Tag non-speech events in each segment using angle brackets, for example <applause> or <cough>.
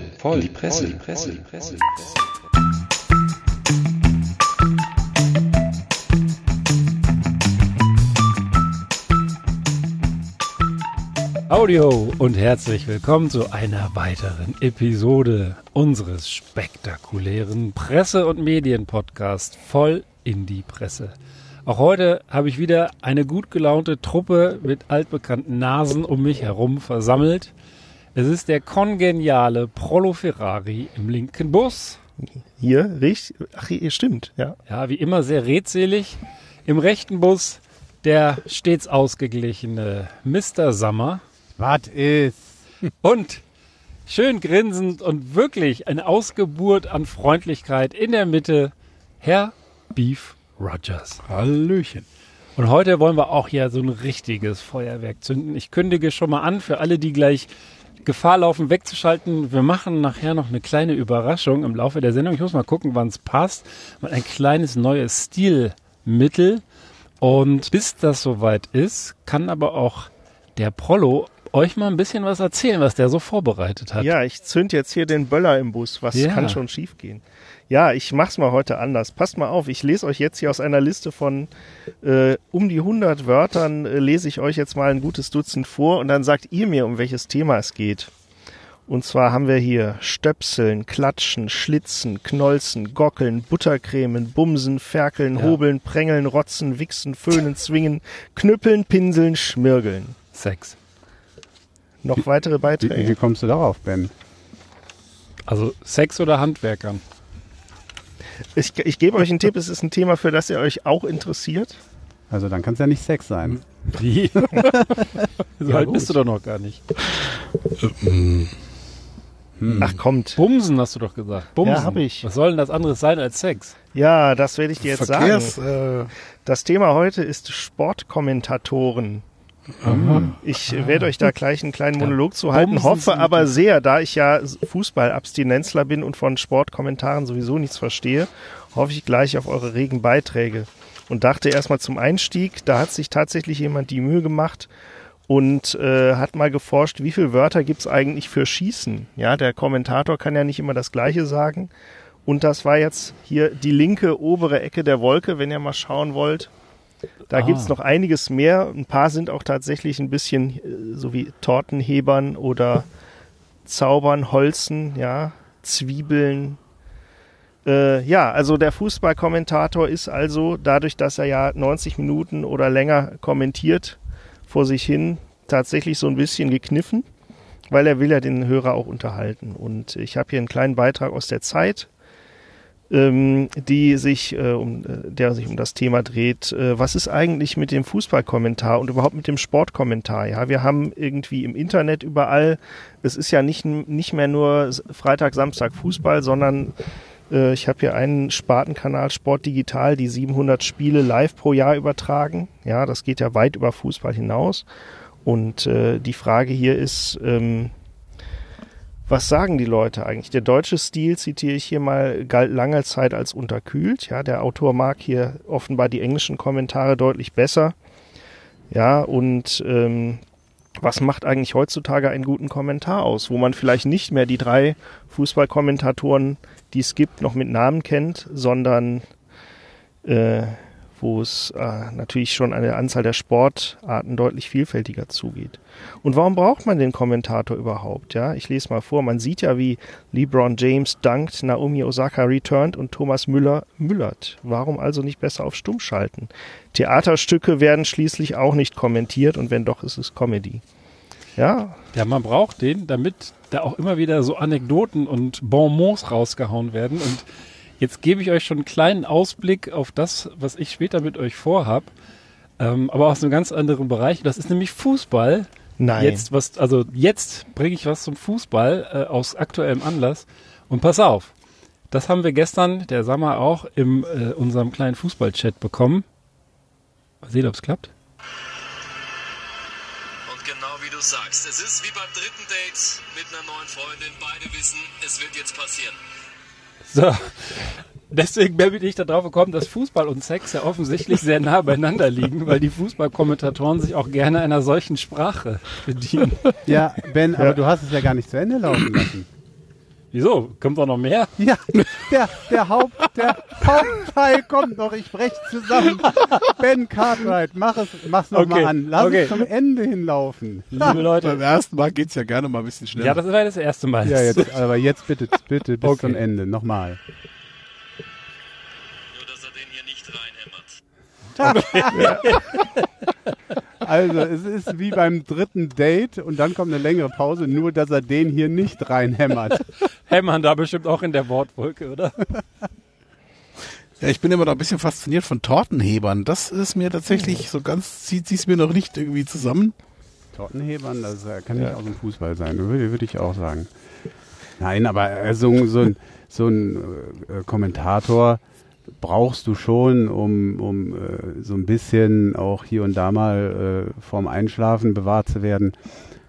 voll, voll, die Presse, die Presse, die Presse. Audio und herzlich willkommen zu einer weiteren Episode unseres spektakulären Presse- und Medienpodcasts voll in die Presse. Auch heute habe ich wieder eine gut gelaunte Truppe mit altbekannten Nasen um mich herum versammelt. Es ist der kongeniale Prolo Ferrari im linken Bus. Hier, richtig? Ach, hier stimmt, ja. Ja, wie immer sehr redselig. Im rechten Bus der stets ausgeglichene Mr. Summer. Was ist? Und schön grinsend und wirklich eine Ausgeburt an Freundlichkeit in der Mitte, Herr Beef Rogers. Hallöchen. Und heute wollen wir auch hier so ein richtiges Feuerwerk zünden. Ich kündige schon mal an für alle, die gleich Gefahr laufen wegzuschalten. Wir machen nachher noch eine kleine Überraschung im Laufe der Sendung. Ich muss mal gucken, wann es passt. Mal ein kleines neues Stilmittel. Und bis das soweit ist, kann aber auch der Prollo euch mal ein bisschen was erzählen, was der so vorbereitet hat. Ja, ich zünd jetzt hier den Böller im Bus. Was Ja. kann schon schiefgehen? Ja, ich mach's mal heute anders. Passt mal auf, ich lese euch jetzt hier aus einer Liste von äh, um die 100 Wörtern, äh, lese ich euch jetzt mal ein gutes Dutzend vor und dann sagt ihr mir, um welches Thema es geht. Und zwar haben wir hier Stöpseln, Klatschen, Schlitzen, Knolzen, Gockeln, Buttercremen, Bumsen, Ferkeln, Ja. Hobeln, Prängeln, Rotzen, Wichsen, Föhnen, Zwingen, Knüppeln, Pinseln, Schmirgeln. Sex. Noch weitere Wie, wie Beiträge? kommst du darauf, Ben? Also Sex oder Handwerkern? Ich, ich gebe euch einen Tipp, es ist ein Thema, für das ihr euch auch interessiert. Also dann kann es ja nicht Sex sein. Wie? so <laughs> Ja, <laughs> alt gut. bist du doch noch gar nicht. Ach kommt. Bumsen hast du doch gesagt. Bumsen. Ja, hab ich. Was soll denn das anderes sein als Sex? Ja, das werde ich dir jetzt Verkehrs, sagen. äh, Das Thema heute ist Sportkommentatoren. Ich werde euch da gleich einen kleinen Monolog zu halten, Bumsen hoffe aber sehr, da ich ja Fußballabstinenzler bin und von Sportkommentaren sowieso nichts verstehe, hoffe ich gleich auf eure regen Beiträge. Und dachte erstmal zum Einstieg, da hat sich tatsächlich jemand die Mühe gemacht und äh, hat mal geforscht, wie viele Wörter gibt's eigentlich für Schießen. Ja, der Kommentator kann ja nicht immer das Gleiche sagen. Und das war jetzt hier die linke obere Ecke der Wolke, wenn ihr mal schauen wollt. Da Ah. gibt's noch einiges mehr. Ein paar sind auch tatsächlich ein bisschen äh, so wie Tortenhebern oder Zaubern, Holzen, ja, Zwiebeln. Äh, ja, also der Fußballkommentator ist also dadurch, dass er ja 90 Minuten oder länger kommentiert vor sich hin, tatsächlich so ein bisschen gekniffen, weil er will ja den Hörer auch unterhalten. Und ich habe hier einen kleinen Beitrag aus der Zeit, ähm, die sich, äh, um, äh, der sich um das Thema dreht. Äh, was ist eigentlich mit dem Fußballkommentar und überhaupt mit dem Sportkommentar? Ja, wir haben irgendwie im Internet überall, es ist ja nicht, nicht mehr nur Freitag, Samstag Fußball, sondern äh, ich habe hier einen Spartenkanal Sport Digital, die 700 Spiele live pro Jahr übertragen. Ja, das geht ja weit über Fußball hinaus. Und äh, die Frage hier ist, ähm, was sagen die Leute eigentlich? Der deutsche Stil, zitiere ich hier mal, galt lange Zeit als unterkühlt. Ja, der Autor mag hier offenbar die englischen Kommentare deutlich besser. Ja, und ähm, was macht eigentlich heutzutage einen guten Kommentar aus, wo man vielleicht nicht mehr die drei Fußballkommentatoren, die es gibt, noch mit Namen kennt, sondern äh, wo es äh, natürlich schon eine Anzahl der Sportarten deutlich vielfältiger zugeht. Und warum braucht man den Kommentator überhaupt? Ja, ich lese mal vor. Man sieht ja, wie LeBron James dankt, Naomi Osaka returned und Thomas Müller müllert. Warum also nicht besser auf Stumm schalten? Theaterstücke werden schließlich auch nicht kommentiert und wenn doch, ist es Comedy. Ja, Ja, man braucht den, damit da auch immer wieder so Anekdoten und Bonbons rausgehauen werden. Und jetzt gebe ich euch schon einen kleinen Ausblick auf das, was ich später mit euch vorhab. Ähm, aber aus einem ganz anderen Bereich. Das ist nämlich Fußball. nein. Jetzt was, also jetzt bringe ich was zum Fußball äh, aus aktuellem Anlass. Und pass auf, das haben wir gestern, der Sammer auch, in äh, unserem kleinen Fußballchat bekommen. Mal sehen, ob es klappt. Und genau wie du sagst, es ist wie beim dritten Date mit einer neuen Freundin. Beide wissen, es wird jetzt passieren. So. Deswegen bin ich darauf gekommen, dass Fußball und Sex ja offensichtlich sehr nah beieinander liegen, weil die Fußballkommentatoren sich auch gerne einer solchen Sprache bedienen. Ja, Ben, aber du hast es ja gar nicht zu Ende laufen lassen. Wieso? Kommt doch noch mehr? <laughs> Ja, der, der, Haupt, der Hauptteil kommt noch. Ich brech zusammen. Ben Cartwright, mach es, mach's noch Okay, mal an. Lass okay. es zum Ende hinlaufen. Liebe Leute. Beim ersten Mal geht's ja gerne mal ein bisschen schneller. Ja, das war das erste Mal. Ja, jetzt, aber jetzt bitte, bitte bis Okay. zum Ende. Nochmal. Nur, dass er den hier nicht reinhämmert. Also, es ist wie beim dritten Date und dann kommt eine längere Pause, nur dass er den hier nicht reinhämmert. Hämmern da bestimmt auch in der Wortwolke, oder? Ja, ich bin immer noch ein bisschen fasziniert von Tortenhebern. Das ist mir tatsächlich so ganz, zieht sich's mir noch nicht irgendwie zusammen. Tortenhebern, das äh, kann nicht aus dem Fußball sein, würde, würde ich auch sagen. Nein, aber äh, so, so ein, so ein äh, Kommentator brauchst du schon, um, um äh, so ein bisschen auch hier und da mal äh, vorm Einschlafen bewahrt zu werden.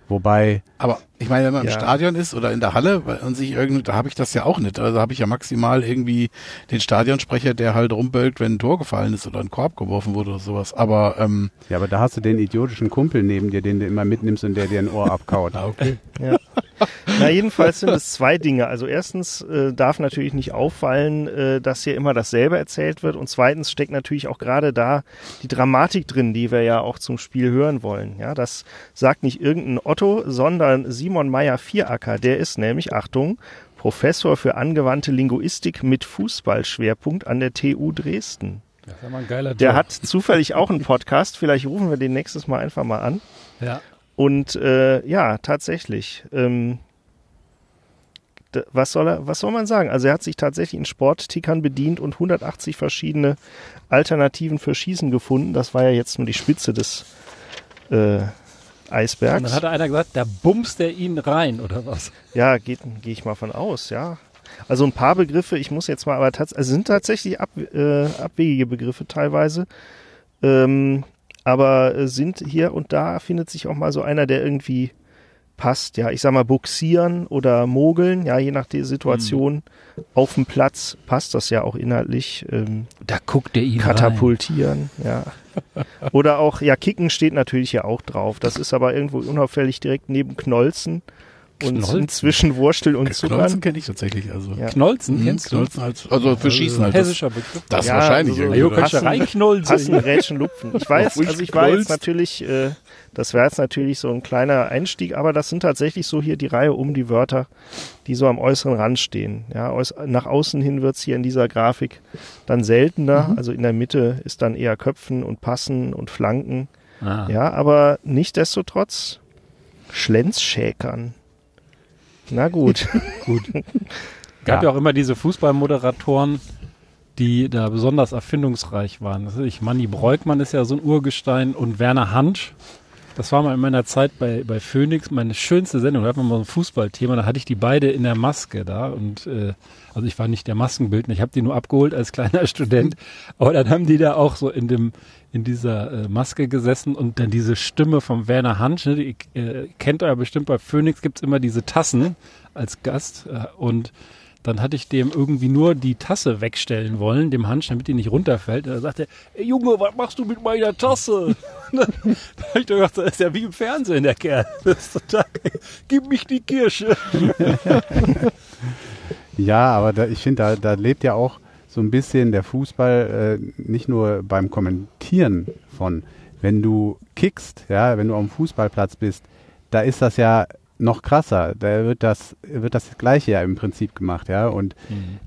Wobei, Aber ich meine, wenn man Ja. im Stadion ist oder in der Halle und sich irgendwie, da habe ich das ja auch nicht. Also habe ich ja maximal irgendwie den Stadionsprecher, der halt rumbölkt, wenn ein Tor gefallen ist oder ein Korb geworfen wurde oder sowas. Aber ähm, ja, aber da hast du den idiotischen Kumpel neben dir, den du immer mitnimmst und der dir ein Ohr abkaut. <laughs> ah, okay. Ja. Na, jedenfalls sind es zwei Dinge. Also erstens äh, darf natürlich nicht auffallen, äh, dass hier immer dasselbe erzählt wird. Und zweitens steckt natürlich auch gerade da die Dramatik drin, die wir ja auch zum Spiel hören wollen. Ja, das sagt nicht irgendein Otto, sondern Simon Meyer Vieracker. Der ist nämlich, Achtung, Professor für angewandte Linguistik mit Fußballschwerpunkt an der TU Dresden. Das ist ja mal ein geiler Der Job. hat zufällig auch einen Podcast. Vielleicht rufen wir den nächstes Mal einfach mal an. Ja. Und äh, ja, tatsächlich. Ähm, was soll er, was soll man sagen? Also er hat sich tatsächlich in Sporttickern bedient und 180 verschiedene Alternativen für Schießen gefunden. Das war ja jetzt nur die Spitze des äh, Und Eisbergs. dann hat einer gesagt, da bumst er ihn rein, oder was? Ja, geht gehe ich mal von aus, ja. Also ein paar Begriffe, ich muss jetzt mal, aber tats also sind tatsächlich ab, äh, abwegige Begriffe teilweise. Ähm, aber äh, sind hier und da findet sich auch mal so einer, der irgendwie passt. Ja, ich sag mal Buxieren oder Mogeln, ja, je nach der Situation auf dem Platz passt das ja auch inhaltlich. Ähm, Da guckt er ihn Katapultieren, ja. <laughs> Oder auch, ja, Kicken steht natürlich ja auch drauf. Das ist aber irgendwo unauffällig direkt neben Knolzen und Knolzen? zwischen Wurstel und Knolzen Zuckern. kenne ich tatsächlich. Also Ja. Knolzen, Mhm, kennst Knolzen als, also für Schießen halt. Das, Hessischer Begriff. das Ja, wahrscheinlich also so- irgendwie. Kannst du Passen- Rätschen, Lupfen. Ich weiß, also ich war jetzt natürlich, äh, das wäre jetzt natürlich so ein kleiner Einstieg, aber das sind tatsächlich so hier die Reihe um die Wörter, die so am äußeren Rand stehen. Ja, nach außen hin wird's hier in dieser Grafik dann seltener. Also in der Mitte ist dann eher Köpfen und Passen und Flanken. Ah. Ja, aber nichtdestotrotz Schlenzschäkern. Na gut. <laughs> gab Ja. ja auch immer diese Fußballmoderatoren, die da besonders erfindungsreich waren. Das ist ich, Manni Breukmann ist ja so ein Urgestein und Werner Hansch. Das war mal in meiner Zeit bei, bei Phoenix meine schönste Sendung. Da hatten wir mal so ein Fußballthema. Da hatte ich die beide in der Maske da. Und äh, also ich war nicht der Maskenbildner, ich habe die nur abgeholt als kleiner <laughs> Student. Aber dann haben die da auch so in dem in dieser äh, Maske gesessen und dann diese Stimme von Werner Hansch, ne, die äh, kennt ihr ja bestimmt bei Phoenix gibt's immer diese Tassen als Gast. Äh, und dann hatte ich dem irgendwie nur die Tasse wegstellen wollen, dem Hansch, damit die nicht runterfällt. Und er sagte, ey Junge, was machst du mit meiner Tasse? <laughs> da hab ich doch gedacht, das ist ja wie im Fernsehen, der Kerl. <laughs> Das ist total, gib mich die Kirsche. <laughs> Ja, aber da, ich finde, da, da lebt ja auch so ein bisschen der Fußball äh, nicht nur beim Kommentieren von, wenn du kickst, ja, wenn du auf dem Fußballplatz bist, da ist das ja noch krasser. Da wird das, wird das Gleiche ja im Prinzip gemacht, ja. Und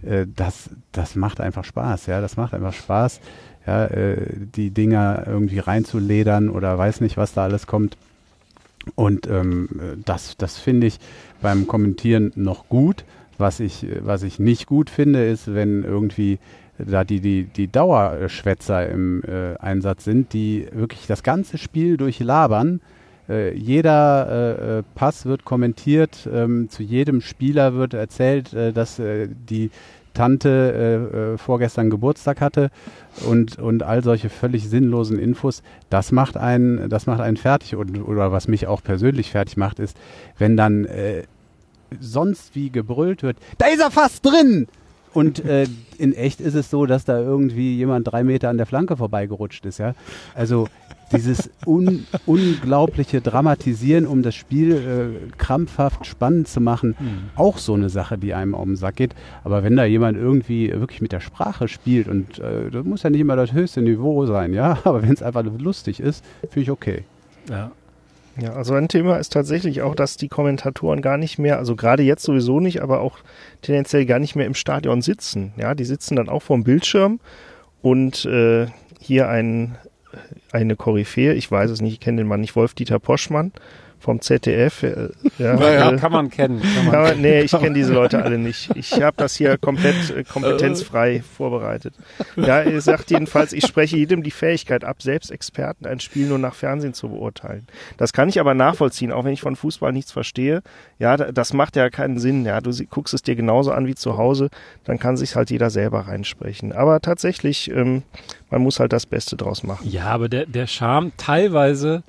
äh, das, das macht einfach Spaß, ja. Das macht einfach Spaß, ja, äh, die Dinger irgendwie reinzuledern oder weiß nicht, was da alles kommt. Und ähm, das, das finde ich beim Kommentieren noch gut. Was ich, was ich nicht gut finde, ist, wenn irgendwie da die, die, die Dauerschwätzer im äh, Einsatz sind, die wirklich das ganze Spiel durchlabern. Äh, jeder äh, äh, Pass wird kommentiert, ähm, zu jedem Spieler wird erzählt, äh, dass äh, die Tante vorgestern Geburtstag hatte und, und all solche völlig sinnlosen Infos, das macht einen, das macht einen fertig und, oder was mich auch persönlich fertig macht, ist, wenn dann sonst wie gebrüllt wird, da ist er fast drin! Und äh, in echt ist es so, dass da irgendwie jemand drei Meter an der Flanke vorbeigerutscht ist, ja. Also dieses un unglaubliche Dramatisieren, um das Spiel äh, krampfhaft spannend zu machen, Mhm. auch so eine Sache, die einem auf den Sack geht. Aber wenn da jemand irgendwie wirklich mit der Sprache spielt und äh, das muss ja nicht immer das höchste Niveau sein, ja, <laughs> aber wenn es einfach lustig ist, finde ich okay. Ja. Ja, also ein Thema ist tatsächlich auch, dass die Kommentatoren gar nicht mehr, also gerade jetzt sowieso nicht, aber auch tendenziell gar nicht mehr im Stadion sitzen. Ja, die sitzen dann auch vorm Bildschirm und äh, hier ein, eine Koryphäe, ich weiß es nicht, ich kenne den Mann nicht, Wolf-Dieter Poschmann vom ZDF. Äh, ja, Naja. äh, Kann man kennen. Kann man kann nee, ich kenne diese Leute alle nicht. Ich habe das hier komplett äh, kompetenzfrei vorbereitet. Ja, er sagt jedenfalls, ich spreche jedem die Fähigkeit ab, selbst Experten ein Spiel nur nach Fernsehen zu beurteilen. Das kann ich aber nachvollziehen, auch wenn ich von Fußball nichts verstehe. Ja, da- das macht ja keinen Sinn. Ja, du guckst es dir genauso an wie zu Hause, dann kann sich halt jeder selber reinsprechen. Aber tatsächlich, ähm, man muss halt das Beste draus machen. Ja, aber der, der Charme teilweise,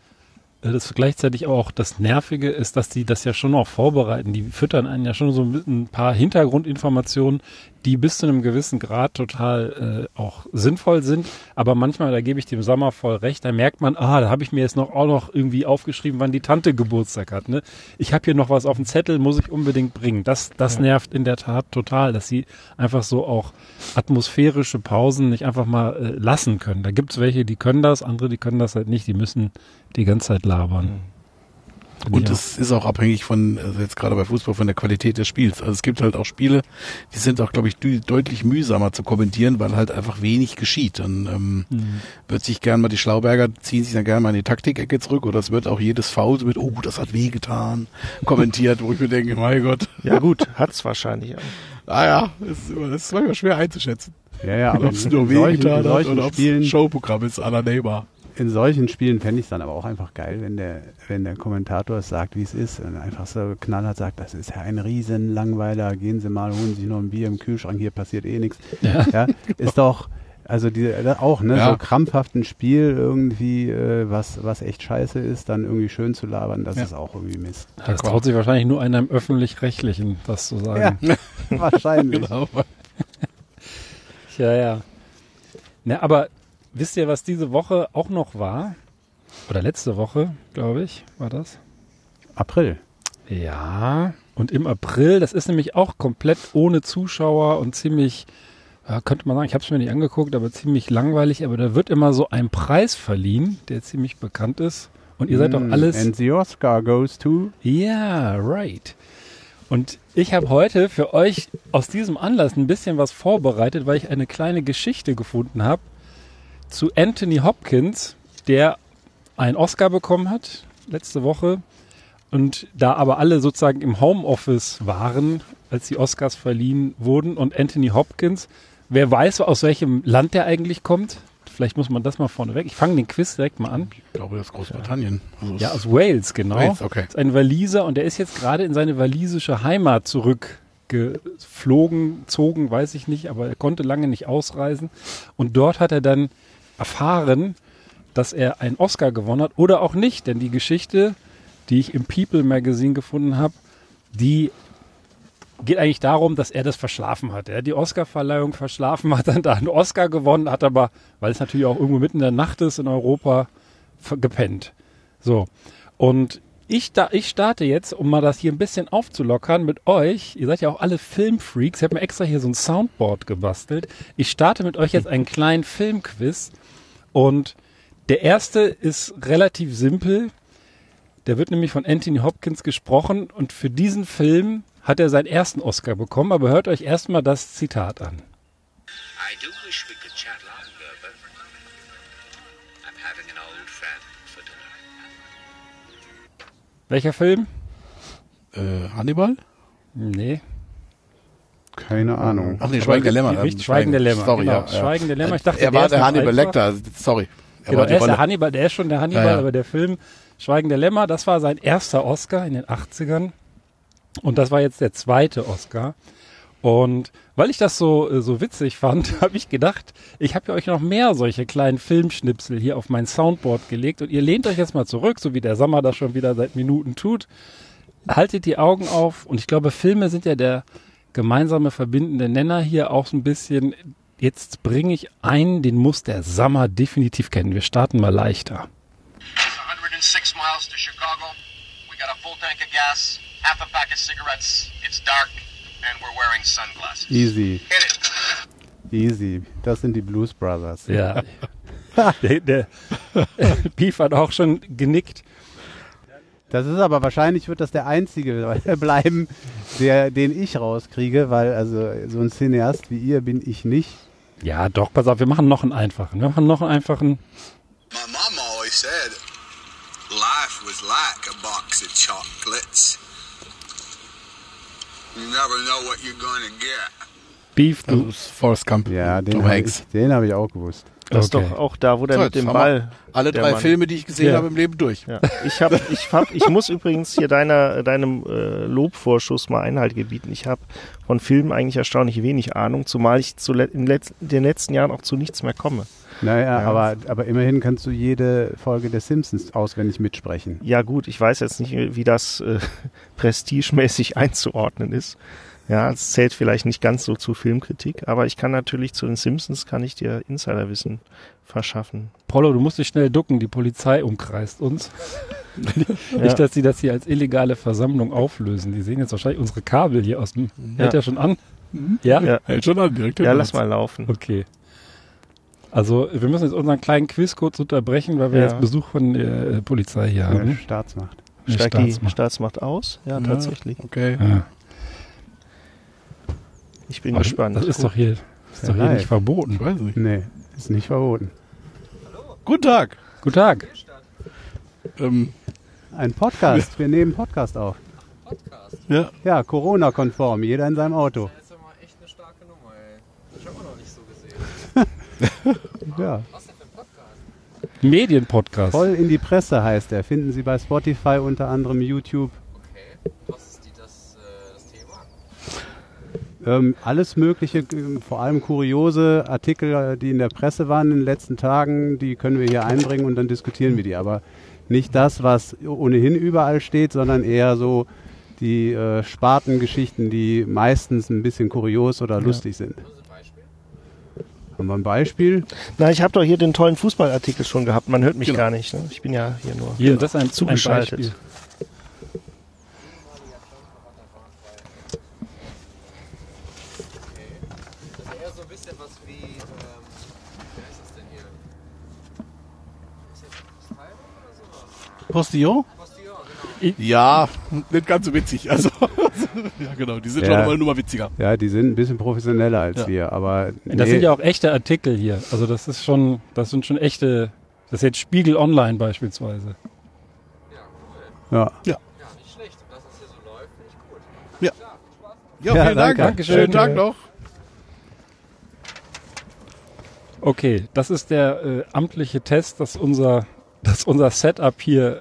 das gleichzeitig auch das Nervige ist, dass die das ja schon auch vorbereiten. Die füttern einen ja schon so ein paar Hintergrundinformationen, die bis zu einem gewissen Grad total äh, auch sinnvoll sind. Aber manchmal, da gebe ich dem Sommer voll recht, da merkt man, ah, da habe ich mir jetzt noch auch noch irgendwie aufgeschrieben, wann die Tante Geburtstag hat. Ne? Ich habe hier noch was auf dem Zettel, muss ich unbedingt bringen. Das, das nervt in der Tat total, dass sie einfach so auch atmosphärische Pausen nicht einfach mal äh, lassen können. Da gibt's welche, die können das, andere, die können das halt nicht. Die müssen die ganze Zeit labern. Finde Und ich es ist auch abhängig von, also jetzt gerade bei Fußball, von der Qualität des Spiels. Also es gibt halt auch Spiele, die sind auch, glaube ich, deutlich mühsamer zu kommentieren, weil halt einfach wenig geschieht. Dann ähm, Mhm. wird sich gern mal die Schlauberger ziehen sich dann gerne mal in die Taktikecke zurück oder es wird auch jedes Foul so mit, oh, das hat wehgetan, kommentiert, wo ich mir denke, mein Gott, Ja gut, hat's wahrscheinlich. auch. ah ja, es ist, immer- es ist manchmal schwer einzuschätzen. Ja, ja, aber Ob es nur wehgetan hat oder ob es Showprogramm ist la Neymar. In solchen Spielen fände ich es dann aber auch einfach geil, wenn der, wenn der Kommentator es sagt, wie es ist und einfach so knallhart sagt, das ist ja ein riesen Langweiler, gehen Sie mal, holen Sie sich noch ein Bier im Kühlschrank, hier passiert eh nichts. <laughs> Ja. ist doch, also diese, äh, auch, ne, Ja. so krampfhaft ein Spiel irgendwie, äh, was, was echt scheiße ist, dann irgendwie schön zu labern, das Ja. ist auch irgendwie Mist. Das traut sich wahrscheinlich nur einer im Öffentlich-Rechtlichen, das zu sagen. Ja, <laughs> wahrscheinlich. Genau. <laughs> Ja, ja. Na, aber wisst ihr, was diese Woche auch noch war? Oder letzte Woche, glaube ich, war das? April. Ja. Und im April, das ist nämlich auch komplett ohne Zuschauer und ziemlich, ja, könnte man sagen, ich habe es mir nicht angeguckt, aber ziemlich langweilig. Aber da wird immer so ein Preis verliehen, der ziemlich bekannt ist. Und ihr seid doch Mm, alles. And the Oscar goes to Ja, right. Und ich habe heute für euch aus diesem Anlass ein bisschen was vorbereitet, weil ich eine kleine Geschichte gefunden habe zu Anthony Hopkins, der einen Oscar bekommen hat letzte Woche. Und da aber alle sozusagen im Homeoffice waren, als die Oscars verliehen wurden und Anthony Hopkins, wer weiß, aus welchem Land der eigentlich kommt? Vielleicht muss man das mal vorneweg. Ich fange den Quiz direkt mal an. Ich glaube, das ist Großbritannien. Also Ja, aus Wales, genau. Wales, okay. ist ein Waliser und der ist jetzt gerade in seine walisische Heimat zurückgeflogen, zogen, weiß ich nicht, aber er konnte lange nicht ausreisen. Und dort hat er dann erfahren, dass er einen Oscar gewonnen hat oder auch nicht, denn die Geschichte, die ich im People Magazine gefunden habe, die geht eigentlich darum, dass er das verschlafen hat. Er hat die Oscarverleihung verschlafen, <laughs> hat dann da einen Oscar gewonnen, hat aber, weil es natürlich auch irgendwo mitten in der Nacht ist in Europa, gepennt. So. Und ich, da, ich starte jetzt, um mal das hier ein bisschen aufzulockern mit euch. Ihr seid ja auch alle Filmfreaks. Ich habe mir extra hier so ein Soundboard gebastelt. Ich starte mit euch jetzt einen kleinen Filmquiz. Und der erste ist relativ simpel. Der wird nämlich von Anthony Hopkins gesprochen. Und für diesen Film hat er seinen ersten Oscar bekommen. Aber hört euch erstmal das Zitat an. I do wish we could chat longer, but I'm having an old friend for dinner. Welcher Film? Äh, Hannibal? Nee. Keine Ahnung. Ach nee, Schweigen der Lämmer. Richtig, Schweigen der Lämmer, Sorry, genau, ja, ja. Schweigen der Lämmer. Ich dachte, er der war der Hannibal. Lecter. Sorry. Er Genau, er ist der. Hannibal, der ist schon der Hannibal, Ja, ja. aber der Film Schweigen der Lämmer, das war sein erster Oscar in den 80ern. Und das war jetzt der zweite Oscar. Und weil ich das so, äh, so witzig fand, <laughs> habe ich gedacht, ich habe ja euch noch mehr solche kleinen Filmschnipsel hier auf mein Soundboard gelegt und ihr lehnt euch jetzt mal zurück, so wie der Sommer das schon wieder seit Minuten tut. Haltet die Augen auf und ich glaube, Filme sind ja der gemeinsame verbindende Nenner hier auch so ein bisschen. Jetzt bringe ich einen, den muss der Sommer definitiv kennen. Wir starten mal leichter. 106 miles to Chicago. We got a full tank of gas, half a pack of cigarettes. It's dark, and we're wearing sunglasses. Easy, Hit it. easy. Das sind die Blues Brothers. Ja. <laughs> der, der Beef hat auch schon genickt. Das ist aber wahrscheinlich wird das der einzige <laughs> bleiben, der, den ich rauskriege, weil also so ein Cineast wie ihr bin ich nicht. Ja, doch, pass auf, wir machen noch einen einfachen. Wir machen noch einen einfachen. My mom always said life was like a box of chocolates. You never know what you're gonna get. Beef, ist Forrest Gump. Ja, den habe ich, den hab ich auch gewusst. Das ist Okay. doch auch da, wo der So, mit dem Ball. Alle drei Mann. Filme, die ich gesehen Ja. habe im Leben durch. Ja. Ich habe, ich hab, ich muss übrigens hier deiner, deinem äh, Lobvorschuss mal Einhalt gebieten. Ich habe von Filmen eigentlich erstaunlich wenig Ahnung, zumal ich zu in letz den letzten Jahren auch zu nichts mehr komme. Naja, Ja. aber, aber immerhin kannst du jede Folge der Simpsons auswendig mitsprechen. Ja gut, ich weiß jetzt nicht, wie das äh, <laughs> prestigemäßig einzuordnen ist. Ja, es zählt vielleicht nicht ganz so zu Filmkritik, aber ich kann natürlich zu den Simpsons kann ich dir Insiderwissen verschaffen. Polo, du musst dich schnell ducken, die Polizei umkreist uns. <laughs> Nicht, dass sie das hier als illegale Versammlung auflösen. Die sehen jetzt wahrscheinlich unsere Kabel hier aus dem. Hält er schon an? Ja? Ja. Hält schon an, direkt Ja, lass uns. mal laufen. Okay. Also, wir müssen jetzt unseren kleinen Quiz kurz unterbrechen, weil wir Ja. jetzt Besuch von der äh, Polizei hier Ja, haben. Staatsmacht. Eine Steigt die Staatsmacht. Staatsmacht aus? Ja, Ja. tatsächlich. Okay. Ich bin Aber gespannt. Das ist doch hier, ist Ja, doch hier nicht verboten. Ich weiß nicht. Nee, ist nicht verboten. Guten Tag. Guten Tag. Ähm, Ein Podcast, <laughs> wir nehmen Podcast auf. ja. Ja, Corona-konform, jeder in seinem Auto. Das ist ja mal echt eine starke Nummer, ey. Das hab ich auch noch nicht so gesehen. <laughs> Ja, Was denn für ein Podcast? Medienpodcast. voll in die Presse heißt er. Finden Sie bei Spotify unter anderem YouTube. Okay. Was ist die, das, äh, das Thema? Ähm, alles Mögliche, vor allem kuriose Artikel, die in der Presse waren in den letzten Tagen, die können wir hier einbringen und dann diskutieren wir die. Aber nicht das, was ohnehin überall steht, sondern eher so die äh, Spartengeschichten, die meistens ein bisschen kurios oder lustig sind. Haben wir ein Beispiel? Na, ich habe doch hier den tollen Fußballartikel schon gehabt. Man hört mich Genau. gar nicht. Ne? Ich bin ja hier nur. Hier, das ist ein, ein Zugeschaltet. Beispiel. Das ist eher so ein bisschen was wie, ähm, wie heißt das denn hier? Ist das Postillon oder sowas? Postillon? Genau. Ja, nicht ganz so witzig. Also, <laughs> ja genau, die sind Ja. schon nochmal nur mal witziger. Ja, die sind ein bisschen professioneller als Ja. wir, aber Das nee, sind ja auch echte Artikel hier. Also das ist schon, das sind schon echte, das ist jetzt Spiegel Online beispielsweise. ja. Ja, nicht schlecht. Und dass das hier so läuft, finde ich gut. Ja. Ja, Ja, vielen Dank. danke. Dankeschön. Schönen Tag noch. Okay, das ist der äh, amtliche Test, dass unser, dass unser Setup hier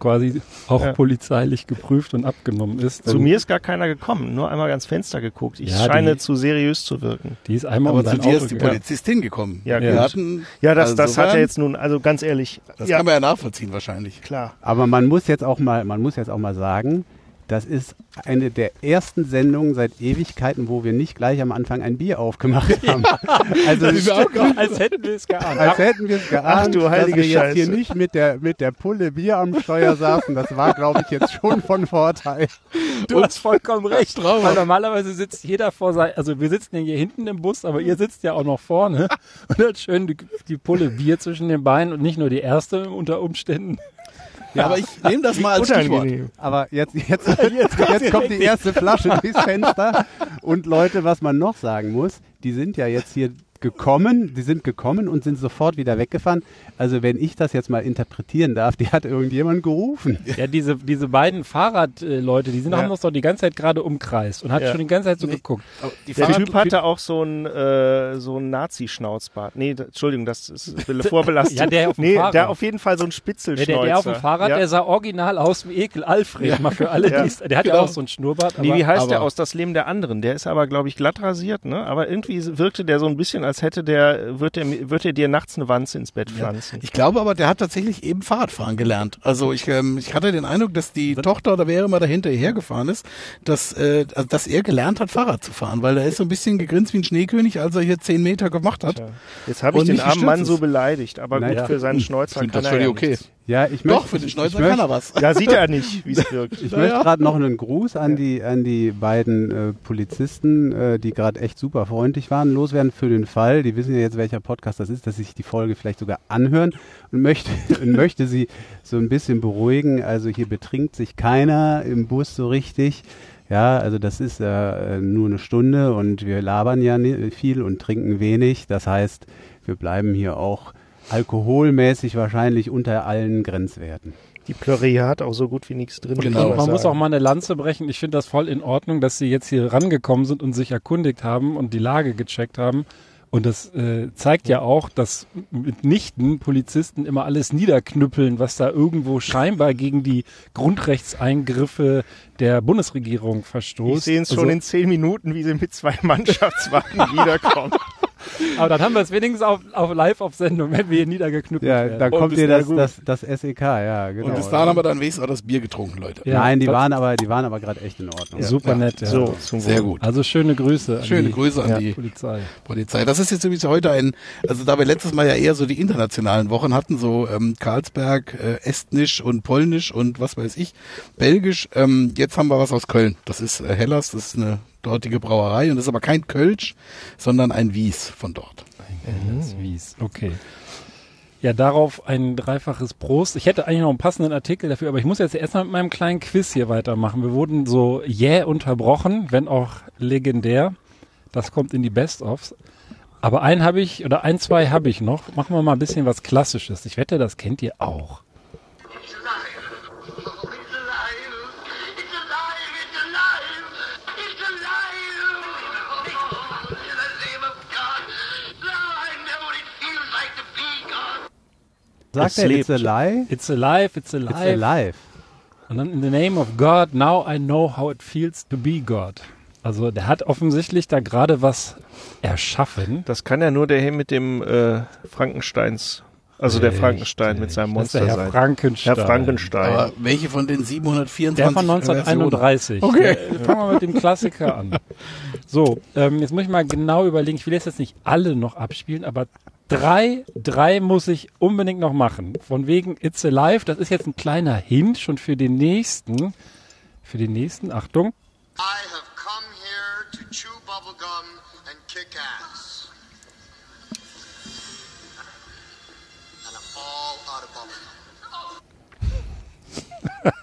quasi auch Ja. polizeilich geprüft und abgenommen ist. Zu mir ist gar keiner gekommen, nur einmal ganz Fenster geguckt. Ich Ja, scheine die- zu seriös zu wirken. Die ist einmal Aber um zu dir Auto ist die. Polizistin gekommen. Ja, Wir gut. hatten, Ja, das, also das hat er jetzt nun, also ganz ehrlich. Das ja, kann man ja nachvollziehen wahrscheinlich. klar. Aber man muss jetzt auch mal, man muss jetzt auch mal sagen, das ist eine der ersten Sendungen seit Ewigkeiten, wo wir nicht gleich am Anfang ein Bier aufgemacht haben. Also Als hätten wir es geahnt. als hätten wir es geahnt, Ach du dass heilige wir jetzt hier Scheiße. nicht mit der mit der Pulle Bier am Steuer saßen. Das war, glaube ich, jetzt schon von Vorteil. Du hast vollkommen <laughs> recht. Weil normalerweise sitzt jeder vor sein, also wir sitzen ja hier hinten im Bus, aber ihr sitzt ja auch noch vorne <laughs> und hat schön die, die Pulle Bier zwischen den Beinen und nicht nur die erste unter Umständen. Ja, aber ich nehme das mal als Stichwort. Aber jetzt, <laughs> jetzt, jetzt kommt die erste Flasche durchs Fenster. Und Leute, was man noch sagen muss, die sind ja jetzt hier gekommen, die sind gekommen und sind sofort wieder weggefahren. Also wenn ich das jetzt mal interpretieren darf, die hat irgendjemand gerufen. Ja, diese, diese beiden Fahrradleute, die sind Ja. haben uns doch die ganze Zeit gerade umkreist und hat Ja. schon die ganze Zeit so Nee. geguckt. Die Der Fahrrad- Typ hatte auch so ein, äh, so ein Nazi-Schnauzbart. Nee, da, Entschuldigung, das ist <laughs> Vorbelastung. Ja, der auf dem nee, Fahrrad. der auf jeden Fall so ein Der, Spitzelschnäuzer. der, der auf dem Fahrrad, ja. der sah original aus wie Ekel Alfred. Mal für alle, Ja. der hat ja Genau. auch so einen Schnurrbart. Nee, aber- wie heißt aber- der aus Das Leben der anderen? Der ist aber, glaube ich, glatt rasiert, ne? Aber irgendwie wirkte der so ein bisschen, als hätte der, wird der, wird der dir nachts eine Wanze ins Bett pflanzen. Ich glaube aber, der hat tatsächlich eben Fahrradfahren gelernt. Also ich, ähm, ich hatte den Eindruck, dass die Tochter oder wer immer dahinter hergefahren ist, dass, äh, also dass er gelernt hat, Fahrrad zu fahren, weil er ist so ein bisschen gegrinst wie ein Schneekönig, als er hier zehn Meter gemacht hat. Tja. Jetzt habe ich den armen Mann so beleidigt, aber Naja. gut, für seinen Schnäuzer finde kann das er ja völlig okay. nichts. Ja, ich Doch, möchte, für den Schnäuzer kann möchte, er was. <laughs> Da sieht er nicht, wie es wirkt. ich Ja, möchte ja. gerade noch einen Gruß an die an die beiden äh, Polizisten, äh, die gerade echt super freundlich waren, loswerden für den Fall. Die wissen ja jetzt, welcher Podcast das ist, dass sie sich die Folge vielleicht sogar anhören und möchte <laughs> und möchte sie so ein bisschen beruhigen. Also hier betrinkt sich keiner im Bus so richtig. Ja, also das ist äh, nur eine Stunde und wir labern ja viel und trinken wenig. Das heißt, wir bleiben hier auch alkoholmäßig wahrscheinlich unter allen Grenzwerten. Die Plörre hat auch so gut wie nichts drin. Genau. Man muss auch mal eine Lanze brechen. Ich finde das voll in Ordnung, dass sie jetzt hier rangekommen sind und sich erkundigt haben und die Lage gecheckt haben. Und das äh, zeigt ja auch, dass mitnichten Polizisten immer alles niederknüppeln, was da irgendwo scheinbar gegen die Grundrechtseingriffe der Bundesregierung verstoßt. Ich sehe es schon Also- in zehn Minuten, wie sie mit zwei Mannschaftswagen <laughs> wiederkommen. Aber dann haben wir es wenigstens auf, auf live auf Sendung, wenn wir hier niedergeknüppelt Ja, werden. dann Und kommt dir das, das, das SEK, ja, genau. Und bis dahin haben wir dann wenigstens auch das Bier getrunken, Leute. Ja, Nein, die waren aber, die waren aber gerade echt in Ordnung. Super Ja. nett, ja. So, Sehr gut. Also schöne Grüße an Schöne die Grüße an ja, die Polizei. Polizei. Das ist jetzt übrigens heute ein, also da wir letztes Mal ja eher so die internationalen Wochen hatten, so ähm, Karlsberg, äh, Estnisch und Polnisch und was weiß ich, Belgisch. Ähm, jetzt haben wir was aus Köln. Das ist äh, Hellas, das ist eine dortige Brauerei und das ist aber kein Kölsch, sondern ein Wies von dort. Das Wies, okay. Ja, darauf ein dreifaches Prost. Ich hätte eigentlich noch einen passenden Artikel dafür, aber ich muss jetzt erstmal mit meinem kleinen Quiz hier weitermachen. Wir wurden so jäh unterbrochen, wenn auch legendär. Das kommt in die Best-ofs. Aber einen habe ich, oder ein, zwei habe ich noch. Machen wir mal ein bisschen was Klassisches. Ich wette, das kennt ihr auch. Sagt Es er, lebt. it's a lie? It's alive, it's alive. It's alive. Und dann in the name of God, now I know how it feels to be God. Also der hat offensichtlich da gerade was erschaffen. Das kann ja nur der hier mit dem äh, Frankensteins, also der. Frankenstein mit seinem Das ist der Monster Herr sein. Frankenstein. Herr Frankenstein. Aber welche von den 724 Der von 1931. Okay. Der, fangen wir mit dem Klassiker an. So, ähm, jetzt muss ich mal genau überlegen. Ich will jetzt, jetzt nicht alle noch abspielen, aber drei, drei muss ich unbedingt noch machen. Von wegen It's Alive. Das ist jetzt ein kleiner Hint schon für den nächsten. Für den nächsten, Achtung. I have come here to chew bubblegum and kick ass. And I'm all out of bubblegum. <laughs>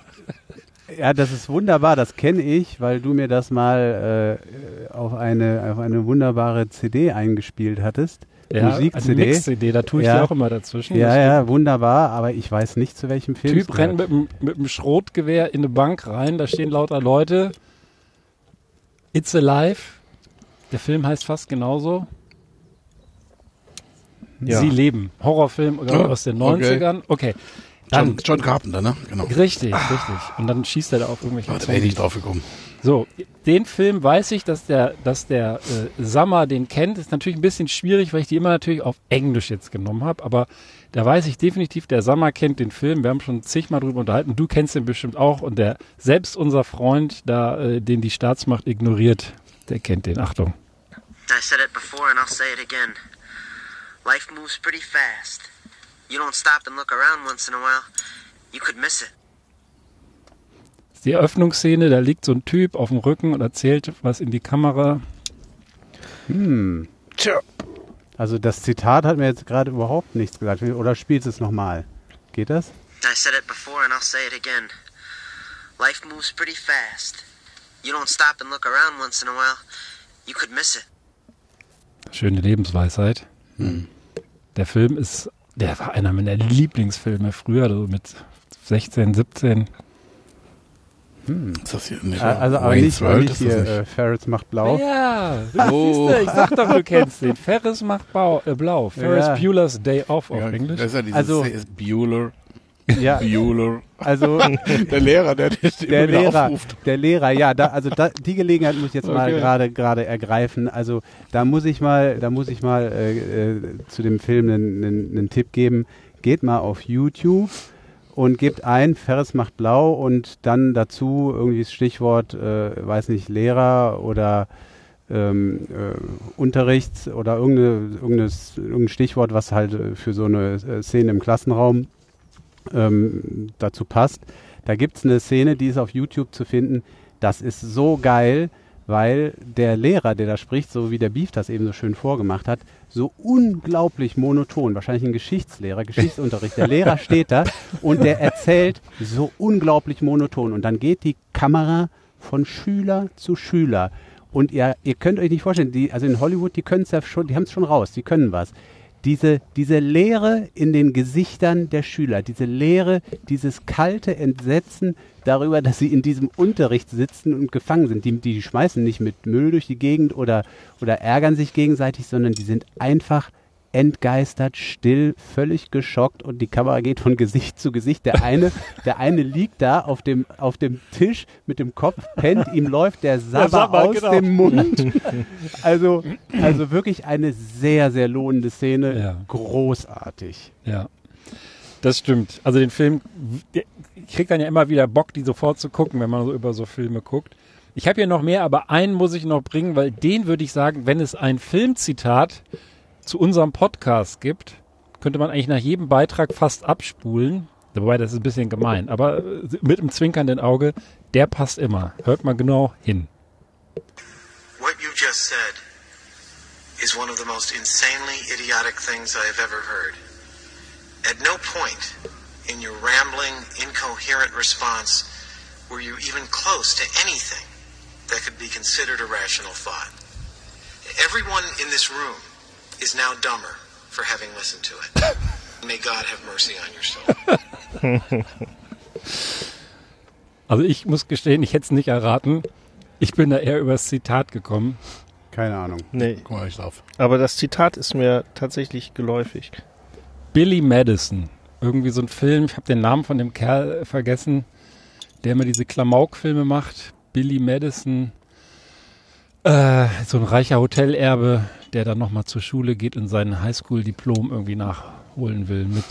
Ja, das ist wunderbar, das kenne ich, weil du mir das mal äh, auf, eine, auf eine wunderbare CD eingespielt hattest. Ja, eine Musik-CD. Mix-CD, da tue ich Ja. auch immer dazwischen. Ja, ja, wunderbar, aber ich weiß nicht, zu welchem Film Typ rennt mit, dem- mit dem Schrotgewehr in eine Bank rein, da stehen lauter Leute. It's Alive. Der Film heißt fast genauso. Ja. Sie leben. Horrorfilm Ja, aus den okay. 90ern. Okay. Dann, John, John Carpenter, ne? Genau. richtig, richtig. Und dann schießt er da auf irgendwelche Oh, da wäre ich nicht drauf gekommen. so, den Film weiß ich, dass der, dass der äh, Sammer den kennt. Ist natürlich ein bisschen schwierig, weil ich die immer natürlich auf Englisch jetzt genommen habe. Aber da weiß ich definitiv, der Sammer kennt den Film. Wir haben schon zigmal drüber unterhalten. Du kennst den bestimmt auch. Und der selbst unser Freund, da, äh, den die Staatsmacht ignoriert, der kennt den. Achtung. I said it before and I'll say it again. Life moves pretty fast. You don't stop and look around once in a while, you could miss it. Das ist die Eröffnungsszene, da liegt so ein Typ auf dem Rücken und erzählt was in die Kamera. Hm. Tja. Also das Zitat hat mir jetzt gerade überhaupt nichts gesagt. Oder spielst du es nochmal? Geht das? I said it before and I'll say it again. Life moves pretty fast. You don't stop and look around once in a while, you could miss it. Schöne Lebensweisheit. Der Film ist, der war einer meiner Lieblingsfilme früher, also mit 16, 17. Ist das hier nicht? also aber nicht, World nicht ist das hier nicht? äh, Ferris macht blau. Ja, Oh. siehste, ich sag doch, du kennst den. Ferris macht Bau, äh, blau. Ferris Ja. Bueller's Day Off auf Ja, Englisch. Das ist ja dieses Also- ist Bueller. Ja, <laughs> Bueller. also <laughs> Der Lehrer, der dich der Lehrer, aufruft. der Lehrer, ja, da, also da, die Gelegenheit muss ich jetzt mal Okay. gerade gerade ergreifen. Also da muss ich mal, da muss ich mal äh, äh, zu dem Film einen, einen, einen Tipp geben. Geht mal auf YouTube und gebt ein, Ferris macht blau und dann dazu irgendwie das Stichwort, äh, weiß nicht, Lehrer oder ähm, äh, Unterrichts oder irgendeine, irgendein Stichwort, was halt äh, für so eine äh, Szene im Klassenraum ähm, dazu passt. Da gibt es eine Szene, die ist auf YouTube zu finden. Das ist so geil, weil der Lehrer, der da spricht, so wie der Beef das eben so schön vorgemacht hat, so unglaublich monoton, wahrscheinlich ein Geschichtslehrer, Geschichtsunterricht. Der Lehrer steht da und der erzählt so unglaublich monoton. Und dann geht die Kamera von Schüler zu Schüler. Und ihr, ihr könnt euch nicht vorstellen, die, also in Hollywood, die können es ja schon, die haben es schon raus, die können was. Diese, diese Leere in den Gesichtern der Schüler, diese Leere, dieses kalte Entsetzen darüber, dass sie in diesem Unterricht sitzen und gefangen sind. Die, die schmeißen nicht mit Müll durch die Gegend oder, oder ärgern sich gegenseitig, sondern die sind einfach entgeistert, still, völlig geschockt und die Kamera geht von Gesicht zu Gesicht. Der eine, <laughs> der eine liegt da auf dem, auf dem Tisch mit dem Kopf, pennt, ihm läuft der Sabber, Sabber, aus genau. dem Mund. <laughs> Also, also wirklich eine sehr, sehr lohnende Szene. Ja. Großartig. Ja, das stimmt. Also den Film, der- ich krieg dann ja immer wieder Bock, die sofort zu gucken, wenn man so über so Filme guckt. Ich habe hier noch mehr, aber einen muss ich noch bringen, weil den würde ich sagen, wenn es ein Filmzitat zu unserem Podcast gibt, könnte man eigentlich nach jedem Beitrag fast abspulen. Wobei, das ist ein bisschen gemein, aber äh, mit einem zwinkernden Auge, der passt immer. Hört mal genau hin. What you just said is one of the most insanely idiotic things I have ever heard. At no point in your rambling, incoherent response were you even close to anything that could be considered a rational thought. Everyone in this room is now dumber for having listened to it. <laughs> May God have mercy on your soul. <laughs> Also ich muss gestehen, ich hätte es nicht erraten. Ich bin da eher übers Zitat gekommen. Keine Ahnung. Nee. Guck mal nicht drauf. Aber das Zitat ist mir tatsächlich geläufig. Billy Madison. Irgendwie so ein Film, ich habe den Namen von dem Kerl vergessen, der immer diese Klamauk-Filme macht. Billy Madison. Äh, so ein reicher Hotelerbe, der dann nochmal zur Schule geht und sein Highschool-Diplom irgendwie nachholen will mit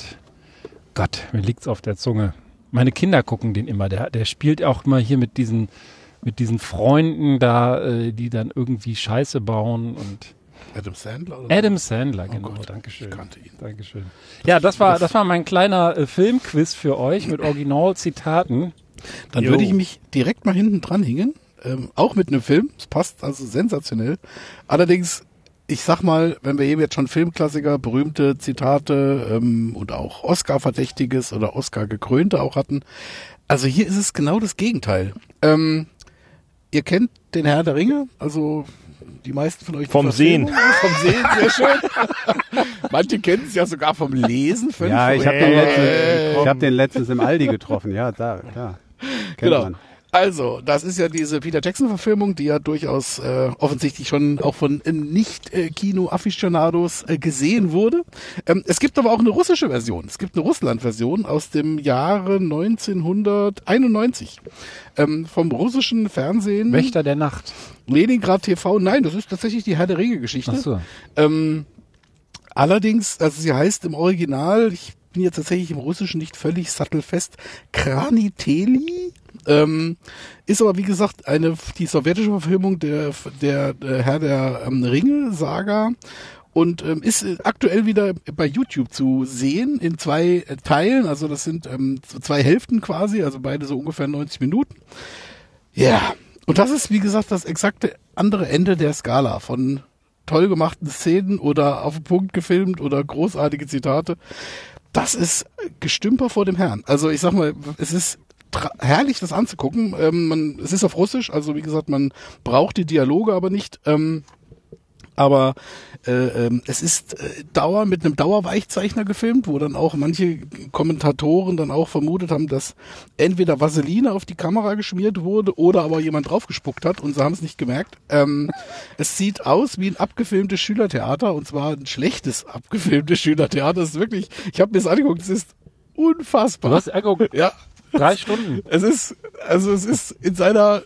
Gott, mir liegt's auf der Zunge. Meine Kinder gucken den immer. Der, der spielt auch immer hier mit diesen, mit diesen Freunden da, äh, die dann irgendwie Scheiße bauen und Adam Sandler? Oder Adam Sandler, Oh genau. Gott, Dankeschön. ich kannte ihn. Dankeschön. Ja, das war, das war mein kleiner äh, Filmquiz für euch mit Originalzitaten. Dann Jo. würde ich mich direkt mal hinten dran hängen. Ähm, auch mit einem Film. Es passt also sensationell. Allerdings, ich sag mal, wenn wir eben jetzt schon Filmklassiker, berühmte Zitate ähm, und auch Oscar-Verdächtiges oder Oscar-gekrönte auch hatten. Also hier ist es genau das Gegenteil. Ähm, ihr kennt den Herr der Ringe, also die meisten von euch. Vom Sehen. <laughs> Vom Sehen, sehr schön. <laughs> Manche kennen es ja sogar vom Lesen. Ja, ich habe den, ich hab den letztens im Aldi getroffen. Ja, da, klar. Kennt Genau. man. Also, das ist ja diese Peter Jackson-Verfilmung, die ja durchaus äh, offensichtlich schon auch von äh, Nicht-Kino-Aficionados äh, gesehen wurde. Ähm, es gibt aber auch eine russische Version. Es gibt eine Russland-Version aus dem Jahre 1991 ähm, vom russischen Fernsehen. Wächter der Nacht. Leningrad TV. Nein, das ist tatsächlich die Herr der Ringe-Geschichte. Ach so. Ähm, allerdings, also sie heißt im Original, ich bin jetzt tatsächlich im Russischen nicht völlig sattelfest, Kraniteli. Ähm, ist aber wie gesagt eine die sowjetische Verfilmung der der, der Herr der ähm, Ringe Saga und ähm, ist aktuell wieder bei YouTube zu sehen in zwei Teilen. Also das sind ähm, zwei Hälften quasi, also beide so ungefähr 90 Minuten. Ja, und das ist wie gesagt das exakte andere Ende der Skala von toll gemachten Szenen oder auf den Punkt gefilmt oder großartige Zitate. Das ist Gestümper vor dem Herrn. Also ich sag mal, es ist herrlich, das anzugucken. Ähm, man, es ist auf Russisch, also wie gesagt, man braucht die Dialoge aber nicht. Ähm, aber äh, ähm, es ist äh, Dauer mit einem Dauerweichzeichner gefilmt, wo dann auch manche Kommentatoren dann auch vermutet haben, dass entweder Vaseline auf die Kamera geschmiert wurde oder aber jemand draufgespuckt hat und sie haben es nicht gemerkt. Ähm, es sieht aus wie ein abgefilmtes Schülertheater und zwar ein schlechtes abgefilmtes Schülertheater. Es ist wirklich, ich habe mir das angeguckt, es ist unfassbar. Du hast angeguckt, ja, drei Stunden. es ist, also es ist in seiner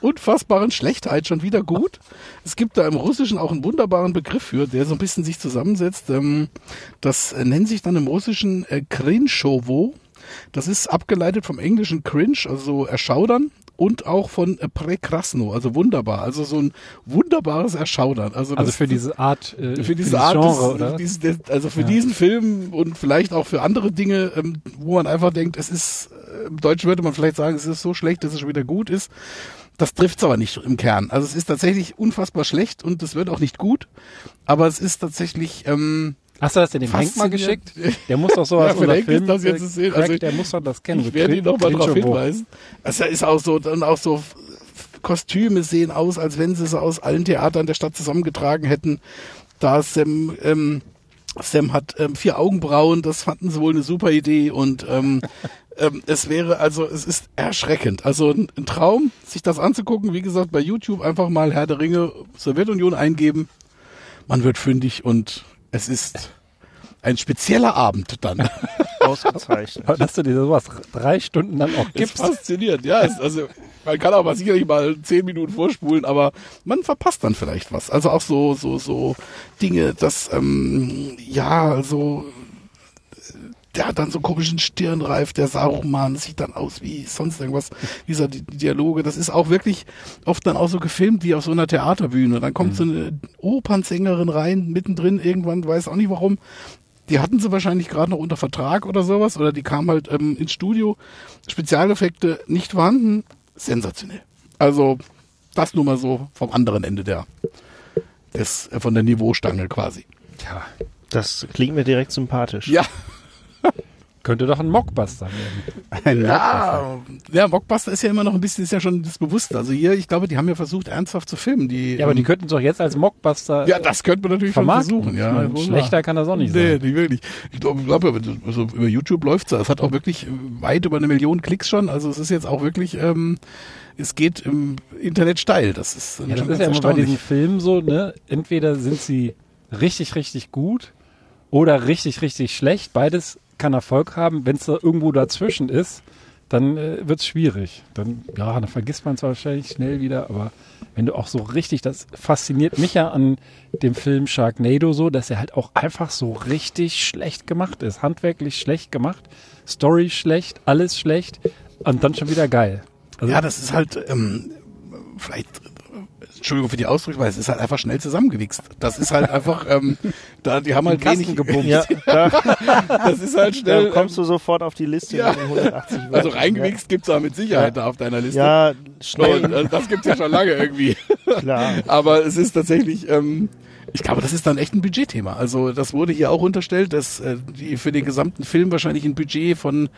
unfassbaren Schlechtheit schon wieder gut. Es gibt da im Russischen auch einen wunderbaren Begriff für, der so ein bisschen sich zusammensetzt. Ähm, das äh, nennt sich dann im Russischen äh, Krinschowo. Das ist abgeleitet vom englischen Cringe, also erschaudern. Und auch von äh, Prekrasno, also wunderbar, also so ein wunderbares Erschaudern. Also, Also für diese Art, äh, für diese Art, Genre, des, oder? Des, also für Ja. diesen Film und vielleicht auch für andere Dinge, ähm, wo man einfach denkt, es ist, äh, im Deutschen würde man vielleicht sagen, es ist so schlecht, dass es schon wieder gut ist. Das trifft's aber nicht im Kern. Also es ist tatsächlich unfassbar schlecht und es wird auch nicht gut, aber es ist tatsächlich, ähm, Hast du das denn dem Hank mal geschickt? Der muss doch sowas <laughs> Ja, ist Film, das jetzt sehen. Crack, Also der muss doch das kennen. Ich werde ihn noch mal darauf hinweisen. Also ist auch so, dann auch so Kostüme sehen aus, als wenn sie sie aus allen Theatern der Stadt zusammengetragen hätten. Da Sam, ähm, Sam hat ähm, vier Augenbrauen, das fanden sie wohl eine super Idee und ähm, <laughs> ähm, es wäre also, es ist erschreckend. Also ein, ein Traum, sich das anzugucken. Wie gesagt, bei YouTube einfach mal Herr der Ringe, Sowjetunion eingeben. Man wird fündig und es ist ein spezieller Abend dann. <laughs> Ausgezeichnet. Dass du dir sowas drei Stunden dann auch Ist gibst. faszinierend, ja. Ist, also man kann auch mal sicherlich mal zehn Minuten vorspulen, aber man verpasst dann vielleicht was. Also auch so so so Dinge, dass ähm, ja also der hat dann so komischen Stirnreif, der Saruman, sieht dann aus wie sonst irgendwas, dieser Di- Dialoge, das ist auch wirklich oft dann auch so gefilmt wie auf so einer Theaterbühne. Dann kommt so eine Opernsängerin rein, mittendrin, irgendwann, weiß auch nicht warum. Die hatten sie wahrscheinlich gerade noch unter Vertrag oder sowas, oder die kam halt ähm, ins Studio. Spezialeffekte nicht vorhanden, sensationell. Also das nur mal so vom anderen Ende der des, äh, von der Niveaustange quasi. Tja, Das klingt mir direkt sympathisch. Ja, <laughs> könnte doch ein Mockbuster werden. Ein Ja, ja, Mockbuster ist ja immer noch ein bisschen, ist ja schon das Bewusste. Also hier, ich glaube, die haben ja versucht, ernsthaft zu filmen. Die, Ja, aber die ähm, könnten es doch jetzt als Mockbuster ja, das könnte man natürlich vermarkten. versuchen. Ja, meine, schlechter kann das auch nicht nee, sein. nicht wirklich. Ich glaube, glaub, also über YouTube läuft's. Es hat auch wirklich weit über eine Million Klicks schon. Also es ist jetzt auch wirklich, ähm, es geht im Internet steil. Das ist, Ja, das ist ja immer bei diesen. Filmen so, ne? Entweder sind sie richtig, richtig gut oder richtig, richtig schlecht. Beides kann Erfolg haben. Wenn es da irgendwo dazwischen ist, dann äh, wird es schwierig. Dann, ja, dann vergisst man es wahrscheinlich schnell wieder, aber wenn du auch so richtig, das fasziniert mich ja an dem Film Sharknado so, dass er halt auch einfach so richtig schlecht gemacht ist. Handwerklich schlecht gemacht, Story schlecht, alles schlecht und dann schon wieder geil. Also, Ja, das ist halt, ähm, vielleicht, Entschuldigung für die Ausdrucksweise, es ist halt einfach schnell zusammengewichst. Das ist halt einfach, ähm, da, die haben halt wenig gebumst. <laughs> Ja, da, Das ist halt schnell. da kommst du sofort auf die Liste Ja. mit den 180 also reingewichst gibt's da mit Sicherheit da auf deiner Liste. Ja, Und, schnell, äh, das gibt's ja schon lange irgendwie. klar. Aber es ist tatsächlich, ähm, ich glaube, das ist dann echt ein Budgetthema. Also das wurde hier auch unterstellt, dass äh, die für den gesamten Film wahrscheinlich ein Budget von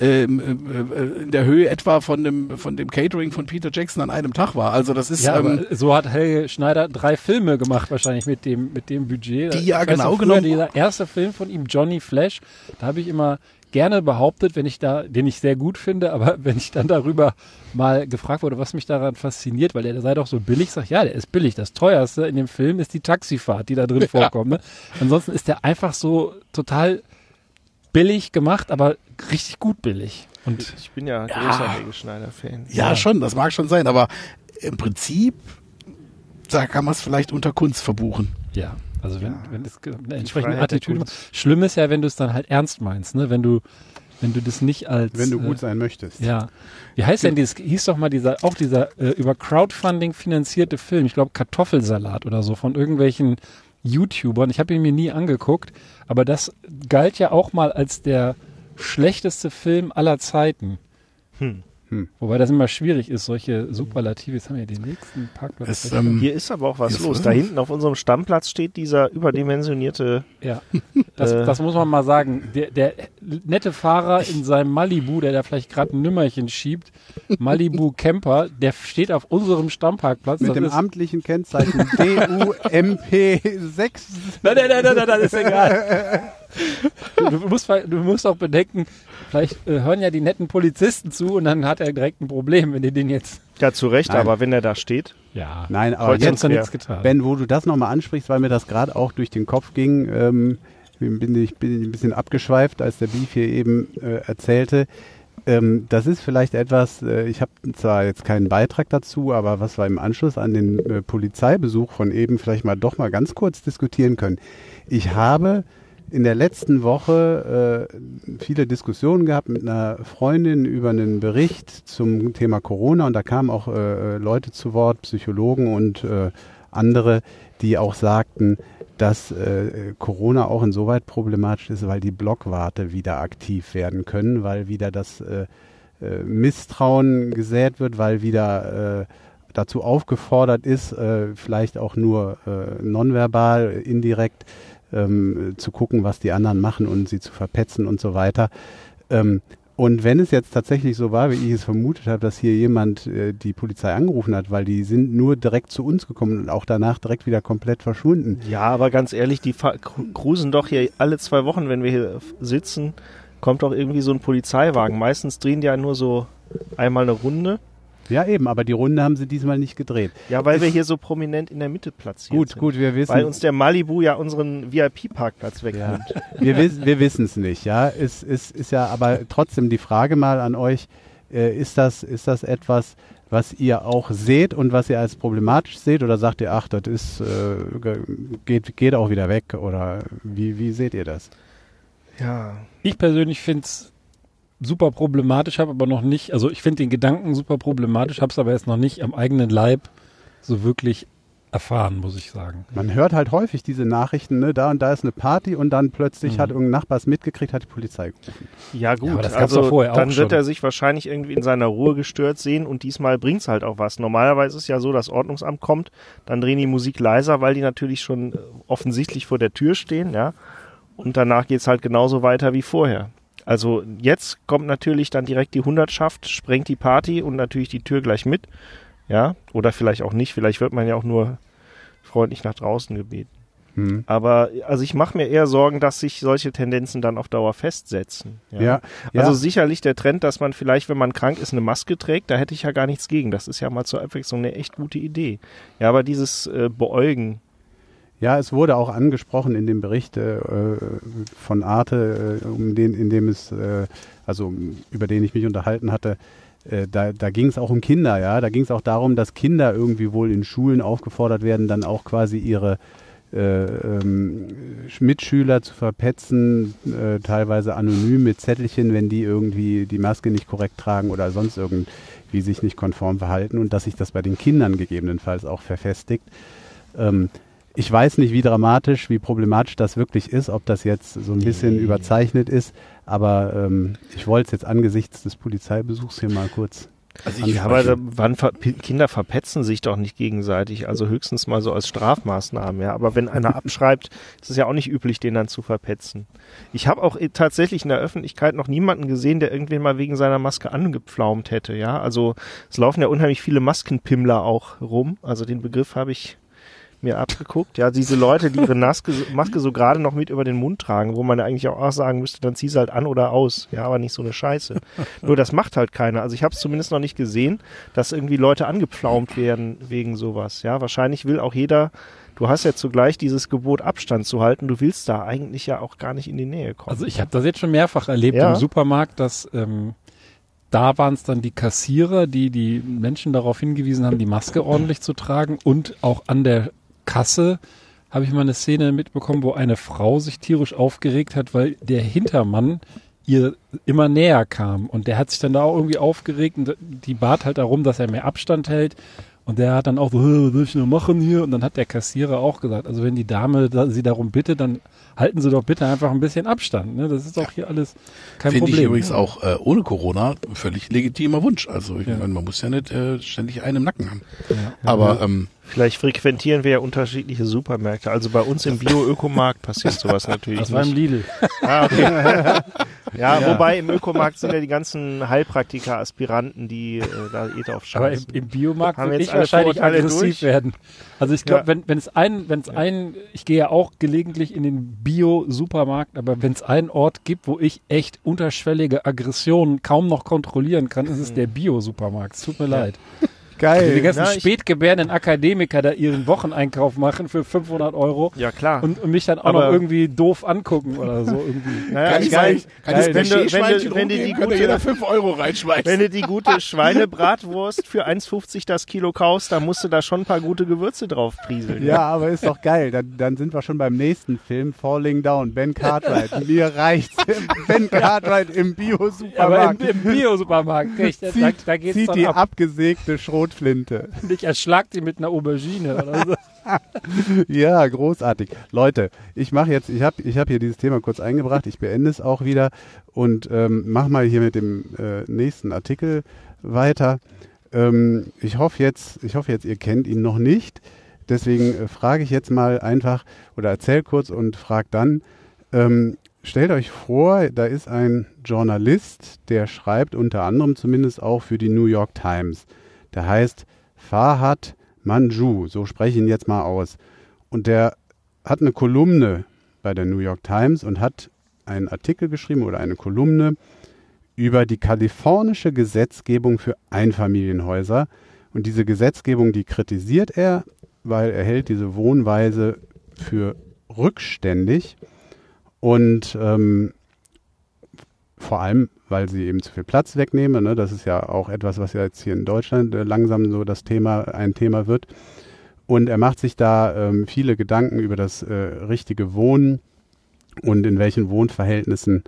ähm, äh, äh, in der Höhe etwa von dem von dem Catering von Peter Jackson an einem Tag war. Also das ist Ja, ähm, so hat Helge Schneider drei Filme gemacht, wahrscheinlich mit dem, mit dem Budget. Die ja genau genommen- Dieser erste Film von ihm, Johnny Flash, da habe ich immer gerne behauptet, wenn ich da, den ich sehr gut finde, aber <laughs> wenn ich dann darüber mal gefragt wurde, was mich daran fasziniert, weil der sei doch so billig, sag ich, ja, der ist billig. Das teuerste in dem Film ist die Taxifahrt, die da drin <laughs> vorkommt. Ne? Ansonsten ist der einfach so total billig gemacht, aber richtig gut billig. Und Ich bin ja großer Helge Schneider-Fan. ja, schon, das mag schon sein, aber im Prinzip da kann man es vielleicht unter Kunst verbuchen. Ja, also wenn, wenn es eine entsprechende Attitüde. Schlimm ist ja, wenn du es dann halt ernst meinst, ne? Wenn du, wenn du das nicht als Wenn du äh, gut sein möchtest. Ja. Wie heißt denn dieses, hieß doch mal dieser, auch dieser äh, über Crowdfunding finanzierte Film, ich glaube Kartoffelsalat oder so, von irgendwelchen YouTubern. Ich habe ihn mir nie angeguckt, aber das galt ja auch mal als der schlechteste Film aller Zeiten. Hm. Hm. Wobei das immer schwierig ist, solche Superlative. Jetzt haben wir den nächsten Parkplatz. Es, ähm, Hier ist aber auch was los. Da hinten auf unserem Stammplatz steht dieser überdimensionierte. Ja, das, Äh. das muss man mal sagen. Der, der nette Fahrer in seinem Malibu, der da vielleicht gerade ein Nümmerchen schiebt, Malibu Camper, der steht auf unserem Stammparkplatz. Mit Das dem ist- amtlichen Kennzeichen DUMP6. <laughs> Nein, nein, nein, nein, nein, das ist egal. <laughs> Du, musst, du musst auch bedenken, vielleicht äh, hören ja die netten Polizisten zu und dann hat er direkt ein Problem, wenn die den jetzt. Ja, zu Recht, Nein. aber wenn er da steht. Ja, Nein, aber jetzt nichts getan. Ben, wo du das nochmal ansprichst, weil mir das gerade auch durch den Kopf ging, ähm, bin ich bin ein bisschen abgeschweift, als der Beef hier eben äh, erzählte. Ähm, das ist vielleicht etwas, äh, ich habe zwar jetzt keinen Beitrag dazu, aber was wir im Anschluss an den äh, Polizeibesuch von eben vielleicht mal doch mal ganz kurz diskutieren können. Ich habe in der letzten Woche äh, viele Diskussionen gehabt mit einer Freundin über einen Bericht zum Thema Corona. Und da kamen auch äh, Leute zu Wort, Psychologen und äh, andere, die auch sagten, dass äh, Corona auch insoweit problematisch ist, weil die Blockwarte wieder aktiv werden können, weil wieder das äh, äh, Misstrauen gesät wird, weil wieder äh, dazu aufgefordert ist, äh, vielleicht auch nur äh, nonverbal, indirekt ähm, zu gucken, was die anderen machen und sie zu verpetzen und so weiter. Ähm, und wenn es jetzt tatsächlich so war, wie ich es vermutet habe, dass hier jemand äh, die Polizei angerufen hat, weil die sind nur direkt zu uns gekommen und auch danach direkt wieder komplett verschwunden. Ja, aber ganz ehrlich, die cruisen doch hier alle zwei Wochen, wenn wir hier sitzen, kommt doch irgendwie so ein Polizeiwagen. Meistens drehen die ja nur so einmal eine Runde ja, eben, aber die Runde haben sie diesmal nicht gedreht. Ja, weil wir hier so prominent in der Mitte platziert gut, sind. Gut, gut, wir wissen. Weil uns der Malibu ja unseren VIP-Parkplatz wegnimmt. Ja. <laughs> wir wissen wir wissen es nicht, ja. Es ist, ist ja aber trotzdem die Frage mal an euch, äh, ist, das, ist das etwas, was ihr auch seht und was ihr als problematisch seht oder sagt ihr, ach, das ist, äh, geht, geht auch wieder weg oder wie, wie seht ihr das? Ja. Ich persönlich finde es super problematisch, habe aber noch nicht, also ich finde den Gedanken super problematisch, habe es aber jetzt noch nicht am eigenen Leib so wirklich erfahren, muss ich sagen. Man hört halt häufig diese Nachrichten, ne, da und da ist eine Party und dann plötzlich mhm. hat irgendein Nachbar es mitgekriegt, hat die Polizei gerufen. Ja gut, ja, aber das also vorher dann wird er sich wahrscheinlich irgendwie in seiner Ruhe gestört sehen und diesmal bringt es halt auch was. Normalerweise ist es ja so, das Ordnungsamt kommt, dann drehen die Musik leiser, weil die natürlich schon äh, offensichtlich vor der Tür stehen, ja. Und danach geht es halt genauso weiter wie vorher. Also jetzt kommt natürlich dann direkt die Hundertschaft, sprengt die Party und natürlich die Tür gleich mit. Ja, oder vielleicht auch nicht. Vielleicht wird man ja auch nur freundlich nach draußen gebeten. Mhm. Aber also ich mache mir eher Sorgen, dass sich solche Tendenzen dann auf Dauer festsetzen. Ja? Ja, ja. Also sicherlich der Trend, dass man vielleicht, wenn man krank ist, eine Maske trägt, da hätte ich ja gar nichts gegen. Das ist ja mal zur Abwechslung eine echt gute Idee. Ja, aber dieses äh, Beäugen, ja, es wurde auch angesprochen in dem Bericht äh, von Arte, äh, um den, in dem es, äh, also über den ich mich unterhalten hatte, äh, da, da ging es auch um Kinder, ja. Da ging es auch darum, dass Kinder irgendwie wohl in Schulen aufgefordert werden, dann auch quasi ihre äh, ähm, Mitschüler zu verpetzen, äh, teilweise anonym mit Zettelchen, wenn die irgendwie die Maske nicht korrekt tragen oder sonst irgendwie sich nicht konform verhalten und dass sich das bei den Kindern gegebenenfalls auch verfestigt. Ähm, ich weiß nicht, wie dramatisch, wie problematisch das wirklich ist, ob das jetzt so ein bisschen nee. überzeichnet ist, aber ähm, ich wollte es jetzt angesichts des Polizeibesuchs hier mal kurz. Also ich, aber da, wann ver Kinder verpetzen sich doch nicht gegenseitig, also höchstens mal so als Strafmaßnahmen, ja. Aber wenn einer abschreibt, <laughs> ist es ja auch nicht üblich, den dann zu verpetzen. Ich habe auch tatsächlich in der Öffentlichkeit noch niemanden gesehen, der irgendwen mal wegen seiner Maske angepflaumt hätte, ja. Also es laufen ja unheimlich viele Maskenpimmler auch rum. Also den Begriff habe ich mir abgeguckt. Ja, diese Leute, die ihre Maske, Maske so gerade noch mit über den Mund tragen, wo man ja eigentlich auch sagen müsste, dann zieh sie halt an oder aus. Ja, aber nicht so eine Scheiße. <laughs> Nur das macht halt keiner. Also ich habe es zumindest noch nicht gesehen, dass irgendwie Leute angepflaumt werden wegen sowas. Ja, wahrscheinlich will auch jeder du hast ja zugleich dieses Gebot Abstand zu halten. Du willst da eigentlich ja auch gar nicht in die Nähe kommen. Also ich habe das jetzt schon mehrfach erlebt ja. im Supermarkt, dass ähm, da waren es dann die Kassierer, die die Menschen darauf hingewiesen haben, die Maske ordentlich zu tragen und auch an der Kasse habe ich mal eine Szene mitbekommen, wo eine Frau sich tierisch aufgeregt hat, weil der Hintermann ihr immer näher kam. Und der hat sich dann da auch irgendwie aufgeregt und die bat halt darum, dass er mehr Abstand hält. Und der hat dann auch so, was soll ich noch machen hier? Und dann hat der Kassierer auch gesagt, also wenn die Dame da, sie darum bittet, dann halten Sie doch bitte einfach ein bisschen Abstand. Ne? Das ist doch hier alles kein Find Problem. Finde ich übrigens auch äh, ohne Corona völlig legitimer Wunsch. Also ich ja. meine, man muss ja nicht äh, ständig einen im Nacken haben. Ja. Aber ähm, Vielleicht frequentieren wir ja unterschiedliche Supermärkte. Also bei uns im Bio-Ökomarkt passiert <laughs> sowas natürlich das nicht. Das war im Lidl. Ah, okay. <laughs> ja, ja, wobei im Ökomarkt sind ja die ganzen Heilpraktiker, Aspiranten, die äh, da eh drauf schauen. Aber im, im Biomarkt würde ich wahrscheinlich aggressiv werden. Also ich glaube, ja. wenn, wenn es ein, wenn es ja. ein, ich gehe ja auch gelegentlich in den Bio-Supermarkt, aber wenn es einen Ort gibt, wo ich echt unterschwellige Aggressionen kaum noch kontrollieren kann, ist es mhm. der Bio-Supermarkt. Es tut mir leid. Geil. Die ganzen Na, spätgebärenden Akademiker da ihren Wocheneinkauf machen für 500 Euro. Ja, klar. Und, und mich dann auch Aber- noch irgendwie doof angucken oder so irgendwie. <laughs> Naja, Kann ich geil, kann geil, ich wenn du, wenn du, wenn du die gute, jeder 5 Euro reinschmeißen. wenn du die <laughs> gute Schweinebratwurst für 1,50 das Kilo kaufst, dann musst du da schon ein paar gute Gewürze drauf prieseln. Ja, aber ist doch geil. Dann, dann sind wir schon beim nächsten Film, Falling Down, Ben Cartwright. <laughs> Mir reicht's. Ben Cartwright im Aber im, Bio-Supermarkt. im Bio-Supermarkt, da, da geht's zieht dann die ab. abgesägte Schrotflinte. Ich erschlag die mit einer Aubergine oder so. <laughs> Ja, großartig. Leute, ich mache jetzt, ich habe ich hab hier dieses Thema kurz eingebracht, ich beende es auch wieder und ähm, mach mal hier mit dem äh, nächsten Artikel weiter. Ähm, ich hoffe jetzt, ich hoffe jetzt, ihr kennt ihn noch nicht. Deswegen äh, frage ich jetzt mal einfach oder erzähl kurz und frag dann. Ähm, stellt euch vor, da ist ein Journalist, der schreibt unter anderem zumindest auch für die New York Times. Der heißt Fahad Manju, so spreche ich ihn jetzt mal aus. Und der hat eine Kolumne bei der New York Times und hat einen Artikel geschrieben oder eine Kolumne über die kalifornische Gesetzgebung für Einfamilienhäuser. Und diese Gesetzgebung, die kritisiert er, weil er hält diese Wohnweise für rückständig und ähm, vor allem, weil sie eben zu viel Platz wegnehmen. Ne? Das ist ja auch etwas, was ja jetzt hier in Deutschland äh, langsam so das Thema, ein Thema wird. Und er macht sich da ähm, viele Gedanken über das äh, richtige Wohnen und in welchen Wohnverhältnissen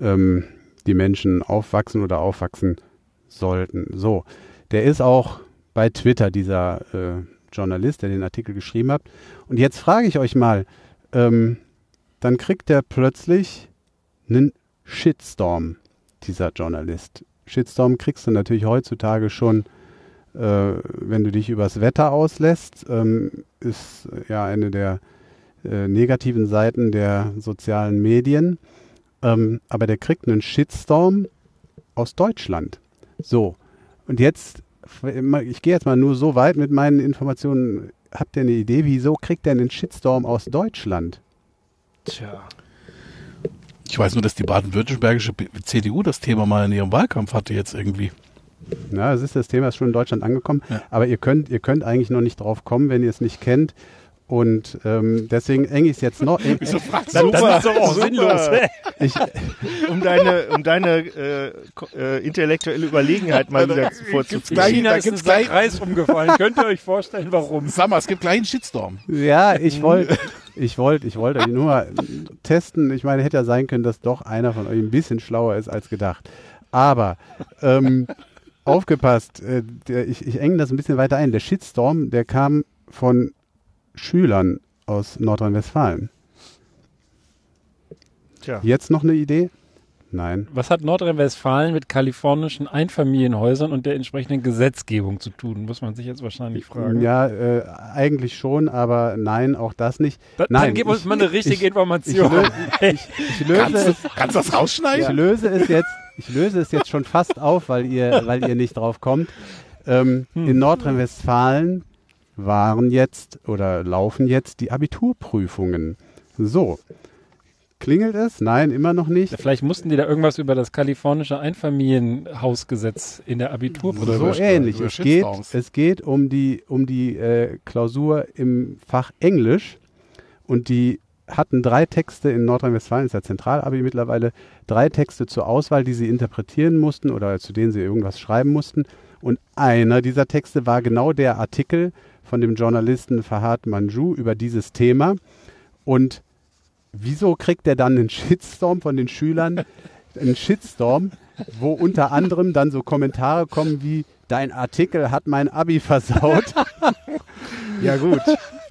ähm, die Menschen aufwachsen oder aufwachsen sollten. So, der ist auch bei Twitter, dieser äh, Journalist, der den Artikel geschrieben hat. Und jetzt frage ich euch mal, ähm, dann kriegt er plötzlich einen Shitstorm, dieser Journalist. Shitstorm kriegst du natürlich heutzutage schon, äh, wenn du dich übers Wetter auslässt, ähm, ist ja eine der äh, negativen Seiten der sozialen Medien. Ähm, aber der kriegt einen Shitstorm aus Deutschland. So, und jetzt, ich gehe jetzt mal nur so weit mit meinen Informationen. Habt ihr eine Idee, wieso kriegt er einen Shitstorm aus Deutschland? Tja. Ich weiß nur, dass die baden-württembergische CDU das Thema mal in ihrem Wahlkampf hatte jetzt irgendwie. Na, es ist das Thema ist schon in Deutschland angekommen, aber ihr könnt, ihr könnt eigentlich noch nicht drauf kommen, wenn ihr es nicht kennt. Und ähm, deswegen eng ich es jetzt noch. Eng, Wieso fragst du? Das ist doch auch sinnlos. ich, Um deine, um deine äh, äh, intellektuelle Überlegenheit mal wieder <laughs> vorzuführen. gleich- China da ist ein gibt's gleich- Reis umgefallen. Könnt ihr euch vorstellen, warum? Sag mal, es gibt gleich einen Shitstorm. ja, ich <laughs> wollte, ich wollte, ich wollte nur mal testen. Ich meine, hätte ja sein können, dass doch einer von euch ein bisschen schlauer ist als gedacht. Aber ähm, aufgepasst, äh, der, ich, ich enge das ein bisschen weiter ein. Der Shitstorm, der kam von Schülern aus Nordrhein-Westfalen. Tja. Jetzt noch eine Idee? Nein. Was hat Nordrhein-Westfalen mit kalifornischen Einfamilienhäusern und der entsprechenden Gesetzgebung zu tun? Muss man sich jetzt wahrscheinlich fragen. Ja, äh, eigentlich schon, aber nein, auch das nicht. Dann, nein, dann gib uns ich- mal eine richtige ich, Information. Ich, <laughs> ich löse Kannst es, du, kannst du das rausschneiden? ich löse es jetzt, ich löse es jetzt schon fast auf, weil ihr, weil ihr nicht drauf kommt. Ähm, In Nordrhein-Westfalen waren jetzt oder laufen jetzt die Abiturprüfungen. So. Klingelt es? Nein, immer noch nicht. Vielleicht mussten die da irgendwas über das kalifornische Einfamilienhausgesetz in der Abiturprüfung. So ähnlich. Es geht, es geht um die, um die äh, Klausur im Fach Englisch und die hatten drei Texte in Nordrhein-Westfalen, ist ja Zentralabi mittlerweile, drei Texte zur Auswahl, die sie interpretieren mussten oder zu denen sie irgendwas schreiben mussten. Und einer dieser Texte war genau der Artikel von dem Journalisten Fahad Manju über dieses Thema. Und wieso kriegt er dann einen Shitstorm von den Schülern? Einen Shitstorm, wo unter anderem dann so Kommentare kommen wie, dein Artikel hat mein Abi versaut. <laughs> Ja gut.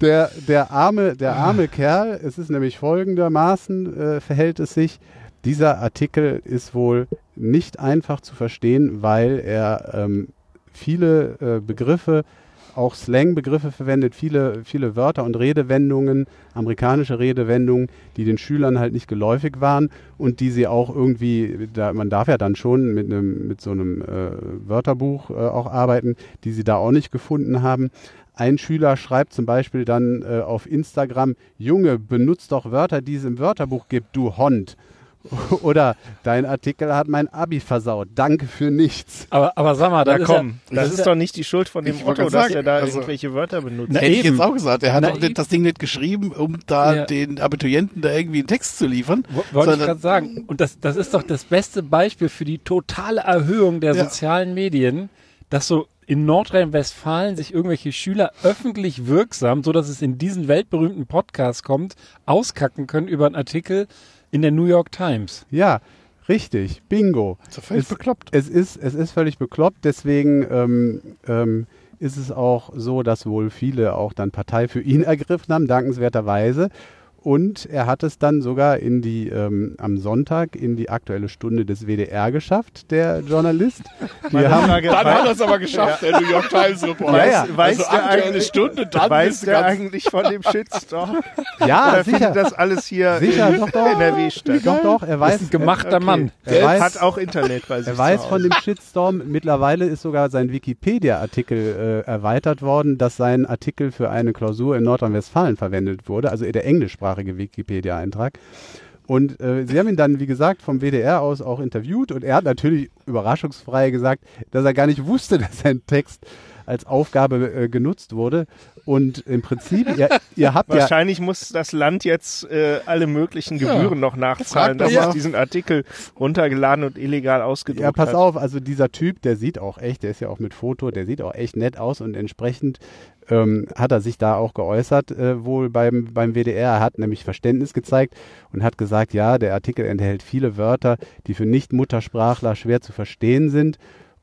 Der, der, arme, der arme Kerl, es ist nämlich folgendermaßen, äh, verhält es sich. Dieser Artikel ist wohl nicht einfach zu verstehen, weil er ähm, viele äh, Begriffe, auch Slang-Begriffe verwendet, viele, viele Wörter und Redewendungen, amerikanische Redewendungen, die den Schülern halt nicht geläufig waren und die sie auch irgendwie, da, man darf ja dann schon mit, einem, mit so einem äh, Wörterbuch äh, auch arbeiten, die sie da auch nicht gefunden haben. Ein Schüler schreibt zum Beispiel dann äh, auf Instagram, Junge, benutzt doch Wörter, die es im Wörterbuch gibt, du Hond. <laughs> Oder dein Artikel hat mein Abi versaut. Danke für nichts. Aber, aber sag mal, das Na ist komm, ja, das, ist doch nicht die Schuld von dem Ich Otto, dass er da also- irgendwelche Wörter benutzt. Na, Hätte ich eben. jetzt auch gesagt. Er hat Na, auch eben. nicht das Ding nicht geschrieben, um da Ja. den Abiturienten da irgendwie einen Text zu liefern. Wo- Wollte ich gerade sagen. Und das, das ist doch das beste Beispiel für die totale Erhöhung der Ja. sozialen Medien, dass so in Nordrhein-Westfalen sich irgendwelche Schüler öffentlich wirksam, so dass es in diesen weltberühmten Podcast kommt, auskacken können über einen Artikel in der New York Times. Ja, richtig. Bingo. Ist doch völlig es, bekloppt. Es ist, es ist völlig bekloppt. Deswegen ähm, ähm, ist es auch so, dass wohl viele auch dann Partei für ihn <laughs> ergriffen haben, dankenswerterweise. Und er hat es dann sogar in die, ähm, am Sonntag in die aktuelle Stunde des WDR geschafft, der Journalist. <laughs> Wir haben, Frage, Dann hat er es aber geschafft, der New York Times Reporter. Weiß, ja. weiß also der aktuelle eigentlich, Stunde, dann weiß der ganz- eigentlich von dem Shitstorm? <laughs> ja, Oder sicher. findet das alles hier Sicher, in doch, doch. NRW statt? Doch, doch, er Das weiß, ist ein gemachter Okay. Mann. er Der weiß, hat auch Internet bei sich Er weiß zu von dem Shitstorm. Mittlerweile ist sogar sein Wikipedia-Artikel äh, erweitert worden, dass sein Artikel für eine Klausur in Nordrhein-Westfalen verwendet wurde, also der englischsprachige Wikipedia-Eintrag. Und äh, sie haben ihn dann, wie gesagt, vom WDR aus auch interviewt und er hat natürlich überraschungsfrei gesagt, dass er gar nicht wusste, <laughs> dass sein Text als Aufgabe äh, genutzt wurde. Und im Prinzip, ihr, ihr habt ja Wahrscheinlich muss das Land jetzt äh, alle möglichen Gebühren noch nachzahlen, dass doch es diesen Artikel runtergeladen und illegal ausgedruckt Ja, pass hat. auf, also dieser Typ, der sieht auch echt, der ist ja auch mit Foto, der sieht auch echt nett aus und entsprechend ähm, hat er sich da auch geäußert, äh, wohl beim, beim WDR. Er hat nämlich Verständnis gezeigt und hat gesagt, ja, der Artikel enthält viele Wörter, die für Nicht-Muttersprachler schwer zu verstehen sind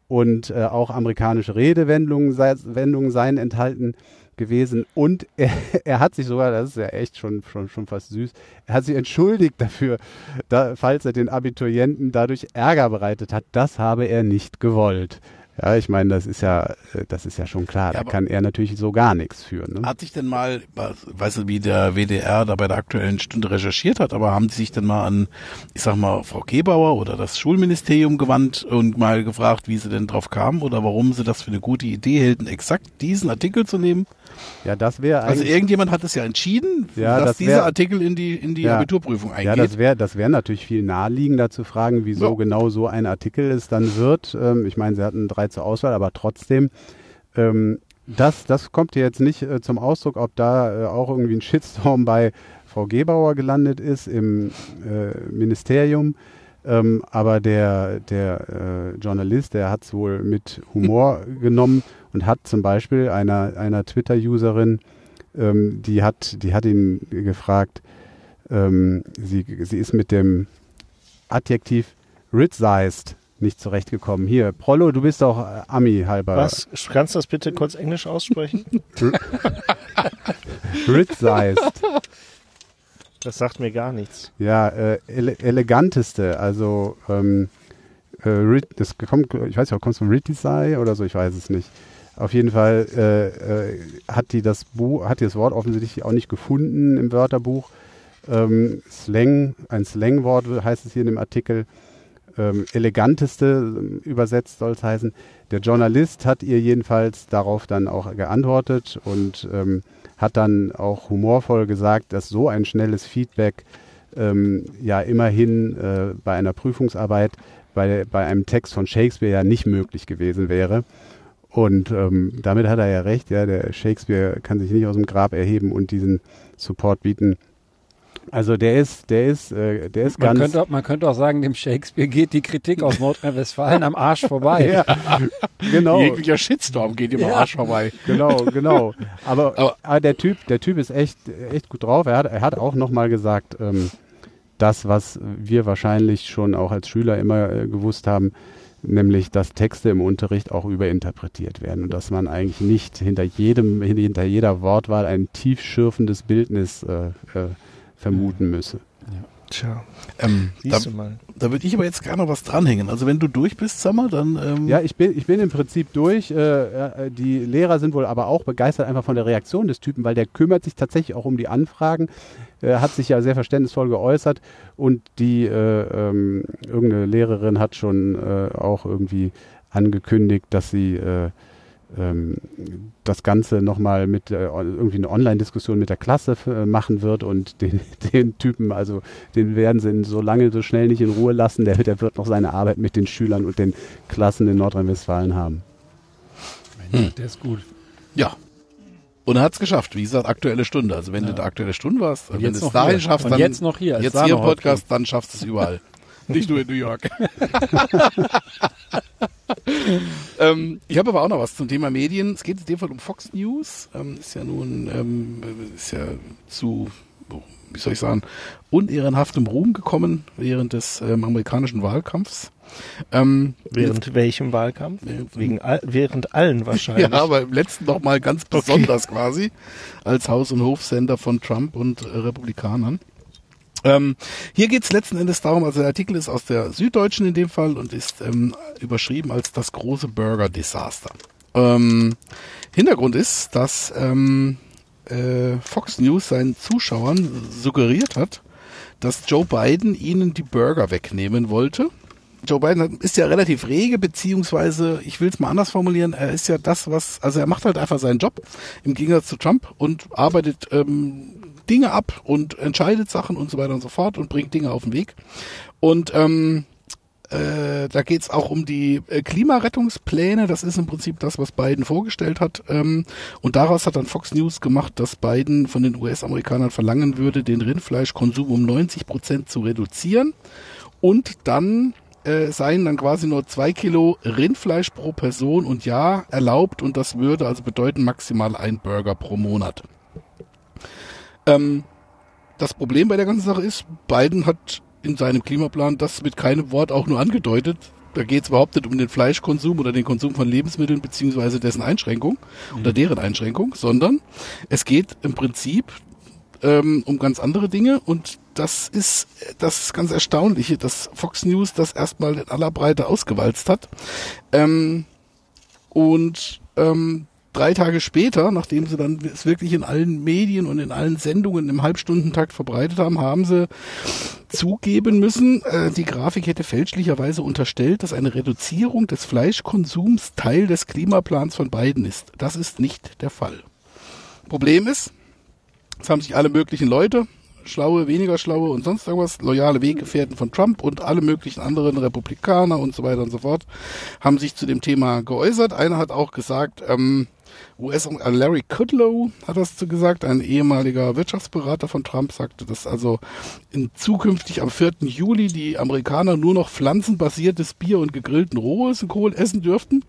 und äh, auch amerikanische Redewendungen sei, Wendungen seien enthalten gewesen und <laughs> er, er hat sich sogar, das ist ja echt schon, schon, schon fast süß, er hat sich entschuldigt dafür, da, falls er den Abiturienten dadurch Ärger bereitet hat. Das habe er nicht gewollt. Ja, ich meine, das ist ja, äh, das ist ja schon klar. da aber- kann er natürlich so gar nichts für. Ne? Hat sich denn mal, weißt du, wie der WDR da bei der aktuellen Stunde recherchiert hat, aber haben die sich denn mal an, ich sag mal, Frau Gebauer oder das Schulministerium gewandt und mal gefragt, wie sie denn drauf kamen oder warum sie das für eine gute Idee hielten, exakt diesen Artikel zu nehmen? Ja, das wäre Also irgendjemand hat es ja entschieden, Ja, dass das dieser Artikel in die, in die Ja. Abiturprüfung eingeht. Ja, das wäre das wär natürlich viel naheliegender zu fragen, wieso Ja. genau so ein Artikel es dann wird. Ähm, ich meine, sie hatten drei zur Auswahl, aber trotzdem, ähm, das, das kommt hier jetzt nicht äh, zum Ausdruck, ob da äh, auch irgendwie ein Shitstorm bei Frau Gebauer gelandet ist im äh, Ministerium. Ähm, aber der, der äh, Journalist, der hat es wohl mit Humor <laughs> genommen und hat zum Beispiel einer, einer Twitter-Userin, ähm, die, hat, die hat ihn gefragt, ähm, sie, sie ist mit dem Adjektiv Ritzized nicht zurechtgekommen. Hier, Prollo, du bist doch äh, Ami halber. Was? Kannst du das bitte kurz Englisch aussprechen? <laughs> Ritzized. Das sagt mir gar nichts. Ja, äh, ele eleganteste, also ähm, äh, das kommt, ich weiß nicht, ob kommt von Ritzai oder so, ich weiß es nicht. Auf jeden Fall äh, äh, hat die das Buch, hat die das Wort offensichtlich auch nicht gefunden im Wörterbuch. Ähm, Slang, ein Slangwort heißt es hier in dem Artikel. Ähm, eleganteste ähm, übersetzt soll es heißen. Der Journalist hat ihr jedenfalls darauf dann auch geantwortet und ähm, hat dann auch humorvoll gesagt, dass so ein schnelles Feedback ähm, ja immerhin äh, bei einer Prüfungsarbeit bei, bei einem Text von Shakespeare ja nicht möglich gewesen wäre. Und ähm, damit hat er ja recht, ja, der Shakespeare kann sich nicht aus dem Grab erheben und diesen Support bieten. Also der ist, der ist, äh, der ist Man ganz. könnte, auch- man könnte auch sagen, dem Shakespeare geht die Kritik aus Nordrhein-Westfalen am Arsch vorbei. <laughs> ja, genau. Jeglicher Shitstorm geht ihm am Arsch vorbei. Genau, genau. Aber, <laughs> Aber- aber, der Typ, der Typ ist echt, echt gut drauf. Er hat, er hat auch nochmal gesagt, ähm, das, was wir wahrscheinlich schon auch als Schüler immer äh, gewusst haben, nämlich, dass Texte im Unterricht auch überinterpretiert werden und dass man eigentlich nicht hinter jedem, hinter jeder Wortwahl ein tiefschürfendes Bildnis äh, äh, vermuten müsse. Tja, Ähm, da da würde ich aber jetzt gerne noch was dranhängen. Also wenn du durch bist, sag mal, dann ähm, Ja, ich bin, ich bin im Prinzip durch. Äh, äh, die Lehrer sind wohl aber auch begeistert einfach von der Reaktion des Typen, weil der kümmert sich tatsächlich auch um die Anfragen, äh, hat sich ja sehr verständnisvoll geäußert und die äh, ähm, irgendeine Lehrerin hat schon äh, auch irgendwie angekündigt, dass sie äh, ähm, das Ganze nochmal mit äh, irgendwie eine Online-Diskussion mit der Klasse äh, machen wird und <laughs> den, den Typen, also den werden sie so lange, so schnell nicht in Ruhe lassen. Der, der wird noch seine Arbeit mit den Schülern und den Klassen in Nordrhein-Westfalen haben. Hm. Der ist gut. Ja. Und er hat es geschafft. Wie gesagt, aktuelle Stunde. Also wenn ja. du der aktuelle Stunde warst, und wenn du es dahin hier. schaffst, und dann jetzt noch hier, jetzt hier im Podcast, dann schaffst du es überall. <laughs> Nicht nur in New York. <laughs> ähm, ich habe aber auch noch was zum Thema Medien. Es geht in dem Fall um Fox News. Ähm, ist ja nun ähm, ist ja zu wie soll ich sagen, unehrenhaftem Ruhm gekommen während des ähm, amerikanischen Wahlkampfs. Ähm, während jetzt, welchem Wahlkampf? Während, Wegen all, während allen wahrscheinlich. <laughs> ja, aber im letzten noch mal ganz besonders okay. quasi als Haus- und Hofsender von Trump und äh, Republikanern. Ähm, hier geht es letzten Endes darum, also der Artikel ist aus der Süddeutschen in dem Fall und ist ähm, überschrieben als das große Burger-Desaster. Ähm, Hintergrund ist, dass ähm, äh, Fox News seinen Zuschauern suggeriert hat, dass Joe Biden ihnen die Burger wegnehmen wollte. Joe Biden ist ja relativ rege, beziehungsweise, ich will es mal anders formulieren, er ist ja das, was, also er macht halt einfach seinen Job im Gegensatz zu Trump und arbeitet ähm, Dinge ab und entscheidet Sachen und so weiter und so fort und bringt Dinge auf den Weg. Und ähm, äh, da geht es auch um die äh, Klimarettungspläne. Das ist im Prinzip das, was Biden vorgestellt hat. Ähm, und daraus hat dann Fox News gemacht, dass Biden von den US-Amerikanern verlangen würde, den Rindfleischkonsum um 90 Prozent zu reduzieren. Und dann äh, seien dann quasi nur zwei Kilo Rindfleisch pro Person und Jahr erlaubt. Und das würde also bedeuten maximal ein Burger pro Monat. Ähm, das Problem bei der ganzen Sache ist, Biden hat in seinem Klimaplan das mit keinem Wort auch nur angedeutet. Da geht es überhaupt nicht um den Fleischkonsum oder den Konsum von Lebensmitteln beziehungsweise dessen Einschränkung mhm. oder deren Einschränkung, sondern es geht im Prinzip ähm, um ganz andere Dinge und das ist das ganz Erstaunliche, dass Fox News das erstmal in aller Breite ausgewalzt hat. Ähm, und ähm, drei Tage später, nachdem sie dann es wirklich in allen Medien und in allen Sendungen im Halbstundentakt verbreitet haben, haben sie zugeben müssen, äh, die Grafik hätte fälschlicherweise unterstellt, dass eine Reduzierung des Fleischkonsums Teil des Klimaplans von Biden ist. Das ist nicht der Fall. Problem ist, es haben sich alle möglichen Leute, schlaue, weniger schlaue und sonst irgendwas, loyale Weggefährten von Trump und alle möglichen anderen Republikaner und so weiter und so fort, haben sich zu dem Thema geäußert. Einer hat auch gesagt, ähm, US äh, Larry Kudlow hat das gesagt, ein ehemaliger Wirtschaftsberater von Trump sagte, dass also in zukünftig am 4. Juli die Amerikaner nur noch pflanzenbasiertes Bier und gegrillten rohes Kohl essen dürften.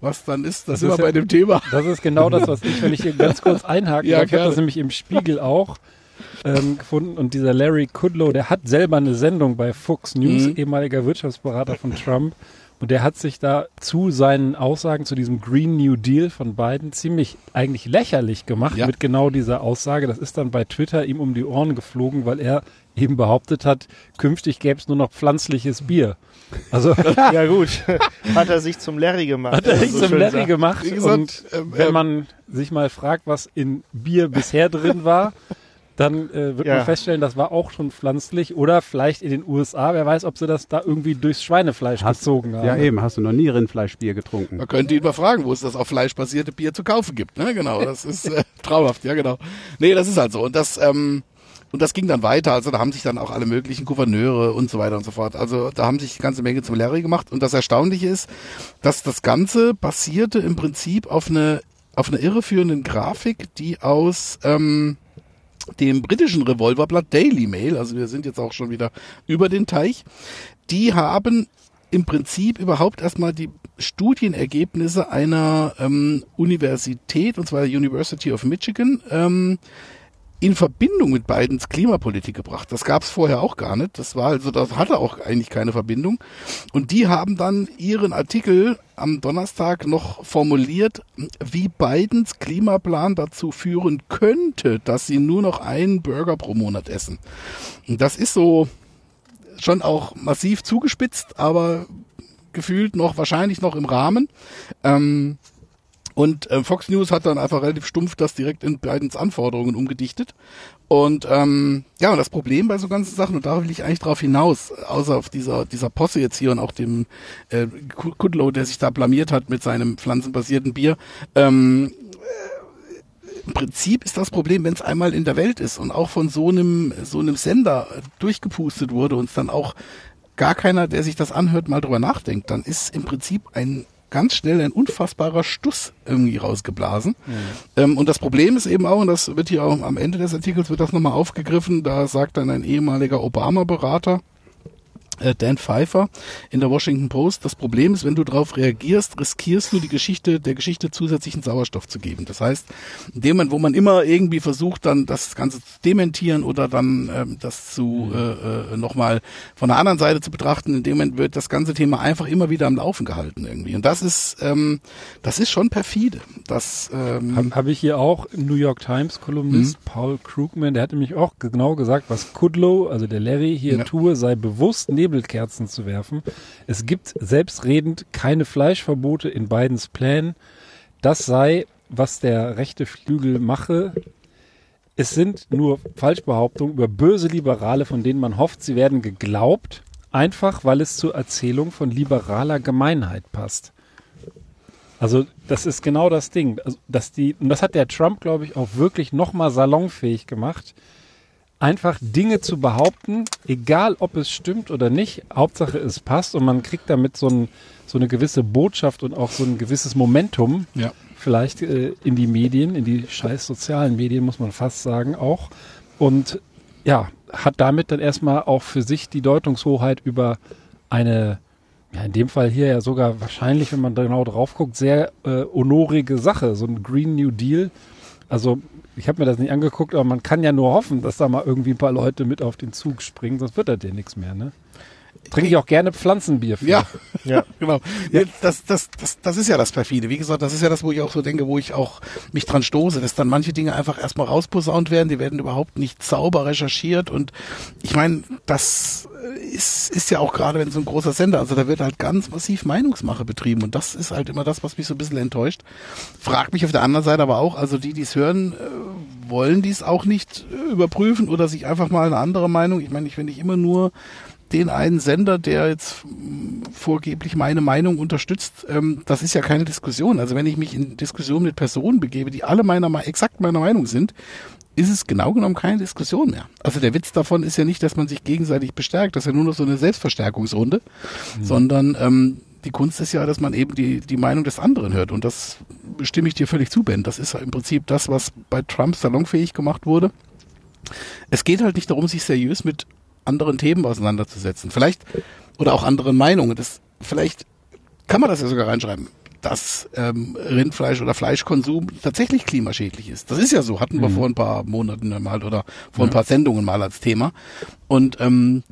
Was dann ist, das, das ist immer ja, bei dem Thema. Das ist genau das, was ich, wenn ich hier ganz kurz einhaken ja, ich habe das nämlich im Spiegel auch ähm, gefunden und dieser Larry Kudlow, der hat selber eine Sendung bei Fox News, mhm. ehemaliger Wirtschaftsberater von Trump. Und der hat sich da zu seinen Aussagen zu diesem Green New Deal von Biden ziemlich eigentlich lächerlich gemacht ja. mit genau dieser Aussage. Das ist dann bei Twitter ihm um die Ohren geflogen, weil er eben behauptet hat, künftig gäbe es nur noch pflanzliches Bier. Also <laughs> ja gut, <laughs> hat er sich zum Larry gemacht. Hat er sich so zum Larry sagt. gemacht. Gesagt, und ähm, wenn ähm, man sich mal fragt, was in Bier bisher drin war, dann äh, wird ja. man feststellen, das war auch schon pflanzlich oder vielleicht in den USA, wer weiß, ob sie das da irgendwie durchs Schweinefleisch hast, gezogen haben. Ja eben, hast du noch nie Rindfleischbier getrunken. Man könnte ihn mal fragen, wo es das auf fleischbasierte Bier zu kaufen gibt. Ne? Genau, das ist äh, <laughs> traumhaft, ja genau. Nee, das ist halt so. Und das, ähm, und das ging dann weiter. Also da haben sich dann auch alle möglichen Gouverneure und so weiter und so fort. Also da haben sich die ganze Menge zum Larry gemacht. Und das Erstaunliche ist, dass das Ganze basierte im Prinzip auf eine auf einer irreführenden Grafik, die aus ähm, dem britischen Revolverblatt Daily Mail, also wir sind jetzt auch schon wieder über den Teich, die haben im Prinzip überhaupt erstmal die Studienergebnisse einer ähm, Universität, und zwar University of Michigan, ähm, in Verbindung mit Bidens Klimapolitik gebracht. Das gab es vorher auch gar nicht. Das war also, das hatte auch eigentlich keine Verbindung. Und die haben dann ihren Artikel am Donnerstag noch formuliert, wie Bidens Klimaplan dazu führen könnte, dass sie nur noch einen Burger pro Monat essen. Und das ist so schon auch massiv zugespitzt, aber gefühlt noch wahrscheinlich noch im Rahmen. Ähm, Und äh, Fox News hat dann einfach relativ stumpf das direkt in Bidens Anforderungen umgedichtet. Und ähm, ja, und das Problem bei so ganzen Sachen, und da will ich eigentlich drauf hinaus, außer auf dieser, dieser Posse jetzt hier und auch dem äh, Kudlow, der sich da blamiert hat mit seinem pflanzenbasierten Bier, ähm, im Prinzip ist das Problem, wenn es einmal in der Welt ist und auch von so einem so einem Sender durchgepustet wurde und dann auch gar keiner, der sich das anhört, mal drüber nachdenkt, dann ist im Prinzip ein ganz schnell ein unfassbarer Stuss irgendwie rausgeblasen. Mhm. Ähm, und das Problem ist eben auch, und das wird hier auch am Ende des Artikels wird das nochmal aufgegriffen, da sagt dann ein ehemaliger Obama-Berater, Dan Pfeiffer in der Washington Post. Das Problem ist, wenn du darauf reagierst, riskierst du die Geschichte, der Geschichte zusätzlichen Sauerstoff zu geben. Das heißt, in dem Moment, wo man immer irgendwie versucht, dann das Ganze zu dementieren oder dann ähm, das zu äh, äh, nochmal von der anderen Seite zu betrachten, in dem Moment wird das ganze Thema einfach immer wieder am Laufen gehalten irgendwie. Und das ist, ähm, das ist schon perfide. Das ähm, habe hab ich hier auch New York Times Kolumnist mhm. Paul Krugman, der hat nämlich auch genau gesagt, was Kudlow, also der Larry hier ja. tue, sei bewusst neben Nebelkerzen zu werfen. Es gibt selbstredend keine Fleischverbote in Bidens Plänen. Das sei, was der rechte Flügel mache. Es sind nur Falschbehauptungen über böse Liberale, von denen man hofft, sie werden geglaubt, einfach weil es zur Erzählung von liberaler Gemeinheit passt. Also das ist genau das Ding, also, dass die und das hat der Trump, glaube ich, auch wirklich nochmal salonfähig gemacht einfach Dinge zu behaupten, egal ob es stimmt oder nicht, Hauptsache es passt und man kriegt damit so, ein, so eine gewisse Botschaft und auch so ein gewisses Momentum ja. vielleicht äh, in die Medien, in die scheiß sozialen Medien, muss man fast sagen auch. Und ja, hat damit dann erstmal auch für sich die Deutungshoheit über eine, ja in dem Fall hier ja sogar wahrscheinlich, wenn man genau drauf guckt, sehr äh, honorige Sache, so ein Green New Deal. Also ich habe mir das nicht angeguckt, aber man kann ja nur hoffen, dass da mal irgendwie ein paar Leute mit auf den Zug springen, sonst wird das dir nichts mehr, ne? Trinke ich auch gerne Pflanzenbier für. Ja, <laughs> ja. <laughs> genau. Ja. Das, das, das, das ist ja das perfide. Wie gesagt, das ist ja das, wo ich auch so denke, wo ich auch mich dran stoße, dass dann manche Dinge einfach erstmal rausposaunt werden, die werden überhaupt nicht sauber recherchiert und ich meine, das ist, ist ja auch gerade, wenn so ein großer Sender, also da wird halt ganz massiv Meinungsmache betrieben und das ist halt immer das, was mich so ein bisschen enttäuscht. Frag mich auf der anderen Seite aber auch, also die, die es hören, äh, wollen dies auch nicht äh, überprüfen oder sich einfach mal eine andere Meinung. Ich meine, ich wenn ich immer nur den einen Sender, der jetzt vorgeblich meine Meinung unterstützt, ähm, das ist ja keine Diskussion. Also wenn ich mich in Diskussion mit Personen begebe, die alle meiner exakt meiner Meinung sind, ist es genau genommen keine Diskussion mehr. Also der Witz davon ist ja nicht, dass man sich gegenseitig bestärkt, das ist ja nur noch so eine Selbstverstärkungsrunde, mhm. sondern ähm, die Kunst ist ja, dass man eben die, die Meinung des anderen hört. Und das stimme ich dir völlig zu, Ben. Das ist ja im Prinzip das, was bei Trump salonfähig gemacht wurde. Es geht halt nicht darum, sich seriös mit anderen Themen auseinanderzusetzen. Vielleicht, oder auch anderen Meinungen. Das, vielleicht kann man das ja sogar reinschreiben dass ähm, Rindfleisch oder Fleischkonsum tatsächlich klimaschädlich ist. Das ist ja so, hatten wir mhm. vor ein paar Monaten mal oder vor ja. ein paar Sendungen mal als Thema. Und ähm,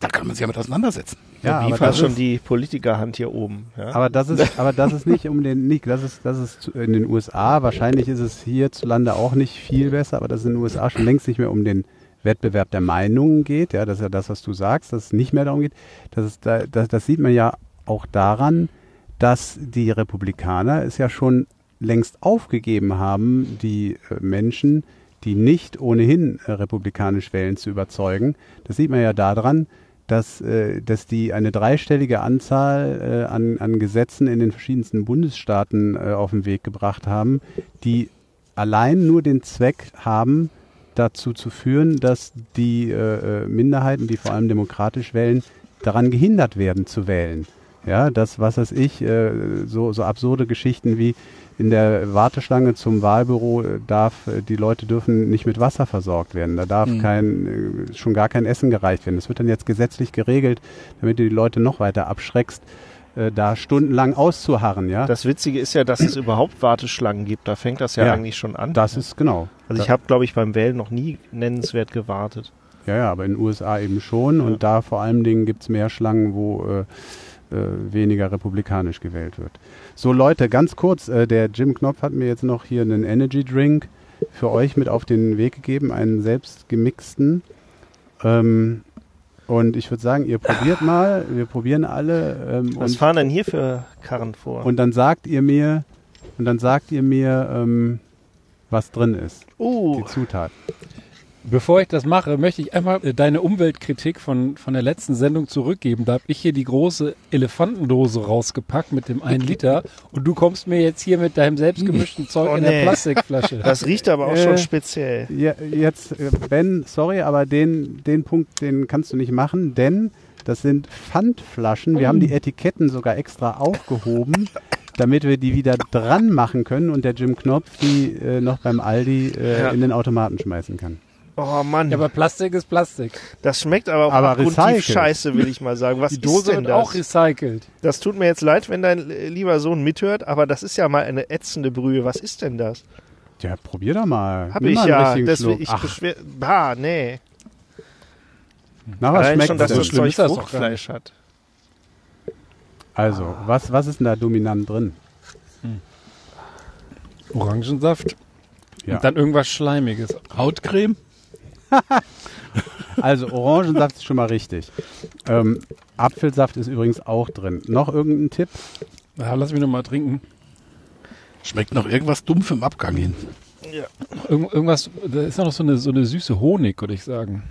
da kann man sich ja mit auseinandersetzen. Ja, wie fast schon die Politikerhand hier oben. Ja? Aber das ist, aber das ist nicht um den, nicht, das ist, das ist in den USA. Wahrscheinlich ist es hierzulande auch nicht viel besser, aber das ist in den USA schon längst nicht mehr um den Wettbewerb der Meinungen geht. Ja, das ist ja das, was du sagst, dass es nicht mehr darum geht. Das ist, das, das sieht man ja auch daran, dass die Republikaner es ja schon längst aufgegeben haben, die äh, Menschen, die nicht ohnehin äh, republikanisch wählen, zu überzeugen. Das sieht man ja daran, dass, äh, dass die eine dreistellige Anzahl an, an Gesetzen in den verschiedensten Bundesstaaten auf den Weg gebracht haben, die allein nur den Zweck haben, dazu zu führen, dass die Minderheiten, die vor allem demokratisch wählen, daran gehindert werden zu wählen. Ja, das, was weiß ich, äh, so, so absurde Geschichten wie in der Warteschlange zum Wahlbüro äh, darf, äh, die Leute dürfen nicht mit Wasser versorgt werden. Da darf mhm. kein, schon gar kein Essen gereicht werden. Das wird dann jetzt gesetzlich geregelt, damit du die Leute noch weiter abschreckst da stundenlang auszuharren, ja. Das Witzige ist ja, dass es überhaupt Warteschlangen gibt. Da fängt das ja, ja eigentlich schon an. Das ist genau. Also ich habe, glaube ich, beim Wählen noch nie nennenswert gewartet. Ja, ja, aber in den USA eben schon. Und da vor allen Dingen gibt es mehr Schlangen, wo äh, äh, weniger republikanisch gewählt wird. So Leute, ganz kurz, äh, der Jim Knopf hat mir jetzt noch hier einen Energy Drink für euch mit auf den Weg gegeben, einen selbst gemixten. Ähm, und ich würde sagen, ihr probiert <laughs> mal, wir probieren alle. Ähm, Was fahren denn hier für Karren vor? Und dann sagt ihr mir, und dann sagt ihr mir, ähm, was drin ist. Uh. Die Zutat. Bevor ich das mache, möchte ich einmal äh, deine Umweltkritik von, von der letzten Sendung zurückgeben. Da habe ich hier die große Elefantendose rausgepackt mit dem 1 Liter und du kommst mir jetzt hier mit deinem selbstgemischten Zeug Oh, in nee. der Plastikflasche. Das riecht aber auch Äh, schon speziell. Ja, jetzt, äh, Ben, sorry, aber den, den Punkt, den kannst du nicht machen, denn das sind Pfandflaschen. Wir haben die Etiketten sogar extra aufgehoben, damit wir die wieder dran machen können und der Jim Knopf die äh, noch beim Aldi äh, Ja. in den Automaten schmeißen kann. Oh Mann, Ja, aber Plastik ist Plastik. das schmeckt aber auch Aber abgrundtief scheiße, will ich mal sagen. Was Die ist Dose denn wird das? auch recycelt. Das tut mir jetzt leid, wenn dein lieber Sohn mithört, aber das ist ja mal eine ätzende Brühe. Was ist denn das? Ja, probier doch mal. Hab Nimm ich mal einen ja. Deswegen, ich Ach, beschwer. Bah, nee. na, was Allein schmeckt schon, dass so das schlimm Zeug ist Fruchtfleisch hat. Also, was, was ist denn da dominant drin? Orangensaft. Ja. Und dann irgendwas Schleimiges. Hautcreme? <laughs> Also, Orangensaft ist schon mal richtig. Ähm, Apfelsaft ist übrigens auch drin. Noch irgendein Tipp? Ja, lass mich noch mal trinken. Schmeckt noch irgendwas dumpf im Abgang hin. Irgend, irgendwas, da ist noch so eine, so eine süße Honig, würde ich sagen.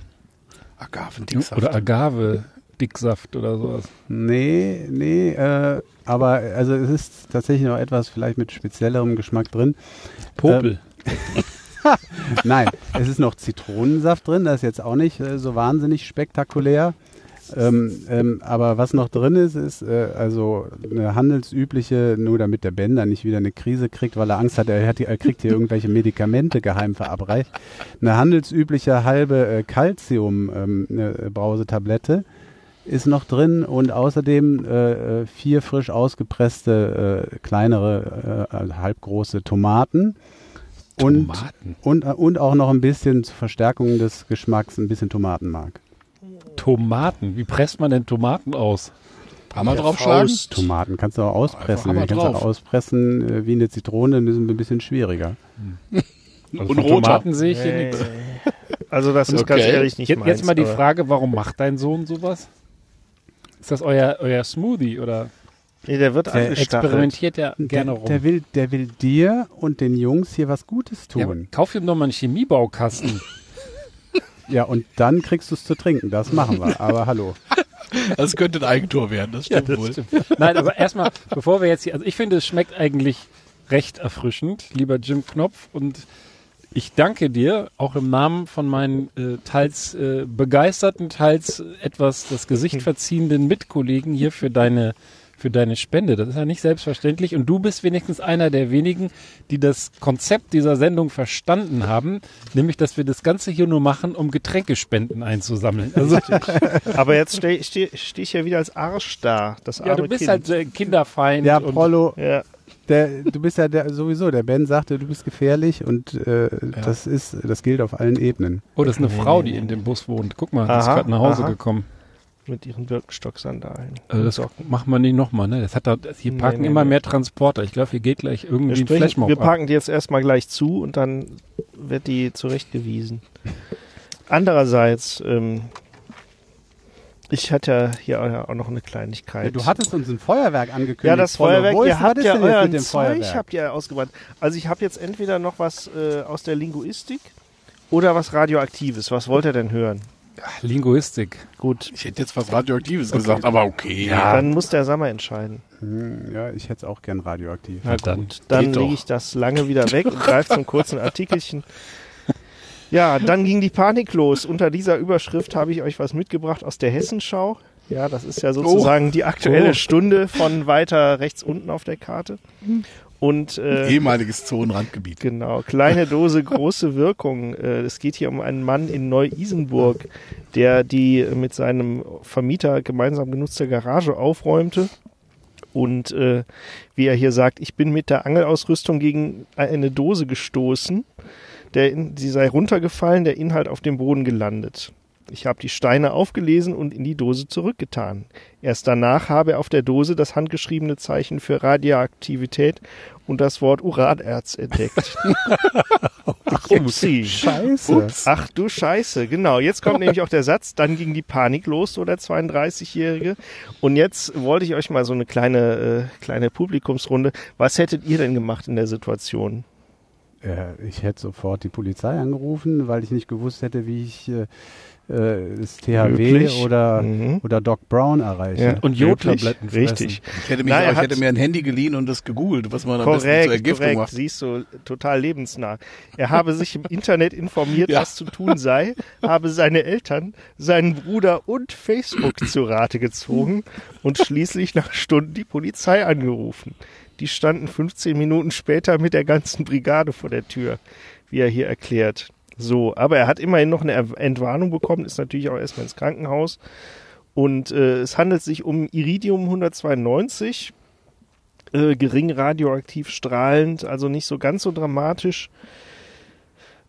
Agavendicksaft. Oder Agave-Dicksaft oder sowas. Nee, nee, äh, aber also es ist tatsächlich noch etwas vielleicht mit speziellerem Geschmack drin. Popel. <laughs> Nein, es ist noch Zitronensaft drin, das ist jetzt auch nicht äh, so wahnsinnig spektakulär. Ähm, ähm, aber was noch drin ist, ist äh, also eine handelsübliche, nur damit der Bender nicht wieder eine Krise kriegt, weil er Angst hat, er, hat, er kriegt hier irgendwelche Medikamente geheim verabreicht. Eine handelsübliche halbe äh, Calcium ähm, Brausetablette ist noch drin und außerdem äh, äh, vier frisch ausgepresste äh, kleinere, äh, halbgroße Tomaten. Und, Tomaten? und, äh, und auch noch ein bisschen zur Verstärkung des Geschmacks, ein bisschen Tomatenmark. Tomaten. Wie presst man denn Tomaten aus? Hammer draufschlagen? Tomaten kannst du auch auspressen. Einfach Hammer kannst du auch auspressen äh, wie eine Zitrone, das ist ein bisschen schwieriger. Also Und. Tomaten sehe ich hier Nee. nichts. Also das ist ganz Okay. ehrlich nicht Jetzt, meins. jetzt mal die Frage, warum macht dein Sohn sowas? Ist das euer, euer Smoothie oder Nee, der wird Der experimentiert er gerne Der, rum? der, will, der will dir und den Jungs hier was Gutes ja, tun. kauf ihm doch mal einen Chemiebaukasten. Ja, und dann kriegst du es zu trinken. Das machen wir. Aber hallo. <laughs> Das könnte ein Eigentor werden, das stimmt wohl. Nein, aber erstmal, bevor wir jetzt hier, also ich finde, es schmeckt eigentlich recht erfrischend, lieber Jim Knopf. Und ich danke dir auch im Namen von meinen äh, teils äh, begeisterten, teils etwas das Gesicht <laughs> verziehenden Mitkollegen hier für deine für deine Spende. Das ist ja nicht selbstverständlich. Und du bist wenigstens einer der wenigen, die das Konzept dieser Sendung verstanden haben, nämlich, dass wir das Ganze hier nur machen, um Getränkespenden einzusammeln. <laughs> Also, Aber jetzt stehe steh, steh ich ja wieder als Arsch da. Das arme ja, du bist kind. halt äh, Kinderfeind. Ja, Prollo, Ja, der, du bist ja der, sowieso, der Ben sagte, du bist gefährlich und äh, das ist, das gilt auf allen Ebenen. Oh, das ist eine Frau, die in dem Bus wohnt. Guck mal, die ist gerade nach Hause aha. gekommen. Mit ihren Birkenstock-Sandalen. Also das machen wir nicht nochmal, ne? Das hat da, hier Nee, parken nee, immer nee. mehr Transporter. Ich glaube, hier geht gleich Wir, irgendwie ein sprechen, Flashmob wir ab. parken die jetzt erstmal gleich zu und dann wird die zurechtgewiesen. Andererseits, ähm, ich hatte ja hier auch noch eine Kleinigkeit. Ja, du hattest uns ein Feuerwerk angekündigt. Ja, das. Feuerwerk, Wo ist, ihr habt ja euren mit dem Zeug, Feuerwerk? habt ihr ausgebrannt. Also ich habe jetzt entweder noch was äh, aus der Linguistik oder was Radioaktives. Was wollt ihr denn hören? Linguistik. Gut, Ich hätte jetzt was Radioaktives gesagt, aber okay. dann muss der Sammer entscheiden. Hm, ja, ich hätte es auch gern radioaktiv. Na dann. Dann doch. lege ich das lange wieder weg und greife zum kurzen Artikelchen. <laughs> Ja, dann ging die Panik los. Unter dieser Überschrift habe ich euch was mitgebracht aus der Hessenschau. Ja, das ist ja sozusagen die aktuelle Oh. Stunde von weiter rechts unten auf der Karte. Und äh, Ehemaliges Zonenrandgebiet. Genau, kleine Dose, große Wirkung. Äh, Es geht hier um einen Mann in Neu-Isenburg, der die mit seinem Vermieter gemeinsam genutzte Garage aufräumte. Und äh, wie er hier sagt, ich bin mit der Angelausrüstung gegen eine Dose gestoßen. Der sie sei runtergefallen, der Inhalt auf dem Boden gelandet. Ich habe die Steine aufgelesen und in die Dose zurückgetan. Erst danach habe er auf der Dose das handgeschriebene Zeichen für Radioaktivität und das Wort Uranerz entdeckt. <laughs> Ach, Upsi. Scheiße. Ups. Ach du Scheiße, genau. Jetzt kommt nämlich auch der Satz, dann ging die Panik los, so der 32-Jährige. Und jetzt wollte ich euch mal so eine kleine, äh, kleine Publikumsrunde. Was hättet ihr denn gemacht in der Situation? Äh, ich hätte sofort die Polizei angerufen, weil ich nicht gewusst hätte, wie ich äh, äh, das THW Möglich. oder, Mhm. oder Doc Brown erreiche. Ja. Und Jodtabletten. Richtig. Ich hätte, mich Na, er auch, ich hätte mir ein Handy geliehen und das gegoogelt, was man am besten zur Korrekt, Ergiftung korrekt. macht. Siehst du, total lebensnah. Er habe sich im Internet informiert, <laughs> Ja. was zu tun sei, habe seine Eltern, seinen Bruder und Facebook zu Rate gezogen und schließlich nach Stunden die Polizei angerufen. Die standen 15 Minuten später mit der ganzen Brigade vor der Tür, wie er hier erklärt. So, aber er hat immerhin noch eine Entwarnung bekommen, ist natürlich auch erstmal ins Krankenhaus. Und äh, es handelt sich um Iridium 192, äh, gering radioaktiv strahlend, also nicht so ganz so dramatisch.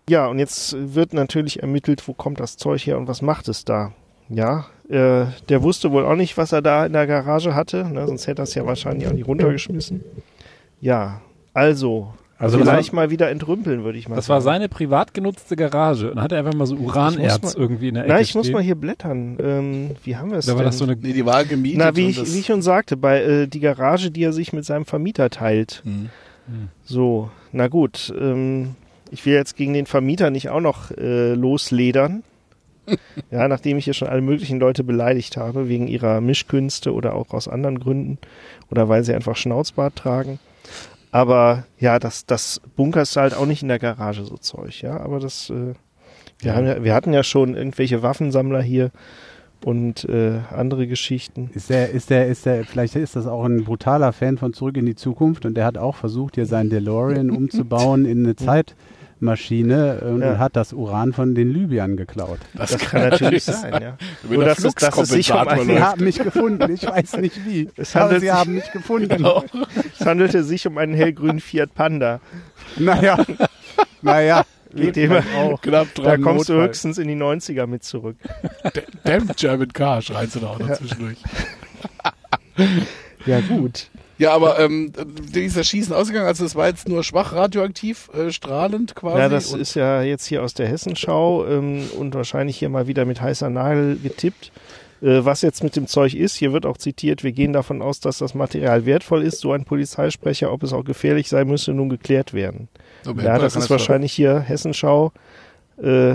Ja, und jetzt wird natürlich ermittelt, wo kommt das Zeug her und was macht es da? Ja, äh, der wusste wohl auch nicht, was er da in der Garage hatte, ne, sonst hätte er es ja wahrscheinlich auch nicht runtergeschmissen. Ja, also, Also also das vielleicht mal wieder entrümpeln, würde ich mal Das sagen. war seine privat genutzte Garage. Und hat er einfach mal so Uranerz muss mal- irgendwie in der Ecke Nein, ich muss stehen. mal hier blättern. Ähm, wie haben wir es Da war denn? das so eine Nee, die war gemietet. Na, wie und ich, das, wie ich schon sagte, bei äh, die Garage, die er sich mit seinem Vermieter teilt. Hm. So, na gut. Ähm, ich will jetzt gegen den Vermieter nicht auch noch äh, losledern. <laughs> ja, nachdem ich hier schon alle möglichen Leute beleidigt habe, wegen ihrer Mischkünste oder auch aus anderen Gründen. Oder weil sie einfach Schnauzbart tragen. Aber ja, das, das bunkerst du halt auch nicht in der Garage, so Zeug, ja. Aber das, äh, wir, Ja. Haben ja, wir hatten ja schon irgendwelche Waffensammler hier und äh, andere Geschichten. Ist der, ist der, ist der, vielleicht ist das auch ein brutaler Fan von Zurück in die Zukunft und der hat auch versucht, hier seinen DeLorean <laughs> umzubauen in eine Zeitmaschine und Ja. hat das Uran von den Libyern geklaut. Das, kann natürlich sein, ja. Über Nur, der dass es, dass es sich um eine, Sie haben mich gefunden, ich weiß nicht wie. <laughs> Es aber sie sich- haben mich gefunden. Genau. es handelte sich um einen hellgrünen Fiat Panda. Naja, naja. Mit dem, Knapp da kommst du Notfall. höchstens in die 90er mit zurück. Damn German Car, schreit sie da auch noch zwischendurch. Ja, gut. Ja, aber ähm, wie ist das Schießen ausgegangen? Also es war jetzt nur schwach radioaktiv, äh, strahlend quasi. Ja, das ist ja jetzt hier aus der Hessenschau ähm, und wahrscheinlich hier mal wieder mit heißer Nadel getippt. Äh, was jetzt mit dem Zeug ist, hier wird auch zitiert, wir gehen davon aus, dass das Material wertvoll ist. So ein Polizeisprecher, ob es auch gefährlich sein müsse, nun geklärt werden. So, Ja, das ist wahrscheinlich hier Hessenschau äh,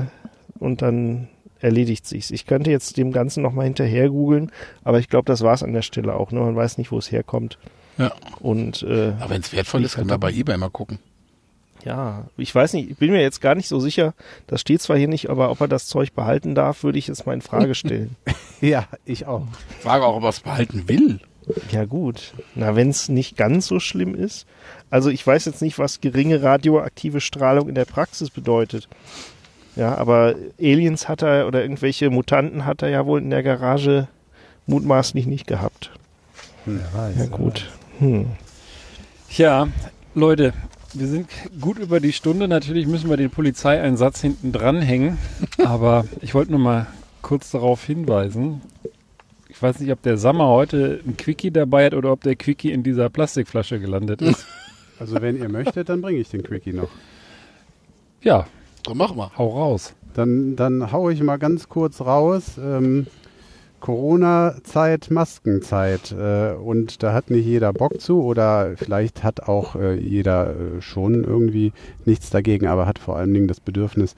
und dann erledigt sich's. Ich könnte jetzt dem Ganzen nochmal hinterher googeln, aber ich glaube, das war's an der Stelle auch. Ne? Man weiß nicht, wo es herkommt. Ja. Und äh, Aber wenn es wertvoll ist, kann man bei eBay mal gucken. ja, ich weiß nicht, ich bin mir jetzt gar nicht so sicher, das steht zwar hier nicht, aber ob er das Zeug behalten darf, würde ich jetzt mal in Frage <laughs> stellen. Ja, ich auch. Frage auch, ob er es behalten will. ja gut, na wenn es nicht ganz so schlimm ist. Also ich weiß jetzt nicht, was geringe radioaktive Strahlung in der Praxis bedeutet. Ja, aber Aliens hat er oder irgendwelche Mutanten hat er ja wohl in der Garage mutmaßlich nicht gehabt. Wer weiß. Ja gut. Hm. Ja, Leute, wir sind gut über die Stunde. Natürlich müssen wir den Polizeieinsatz hinten dranhängen. Aber ich wollte nur mal kurz darauf hinweisen. Ich weiß nicht, ob der Sammer heute ein Quickie dabei hat oder ob der Quickie in dieser Plastikflasche gelandet ist. Also wenn ihr möchtet, dann bringe ich den Quickie noch. Ja, So, mach mal. hau raus. Dann, dann hau ich mal ganz kurz raus. Ähm, Corona-Zeit, Maskenzeit. Äh, und da hat nicht jeder Bock zu oder vielleicht hat auch äh, jeder äh, schon irgendwie nichts dagegen, aber hat vor allen Dingen das Bedürfnis,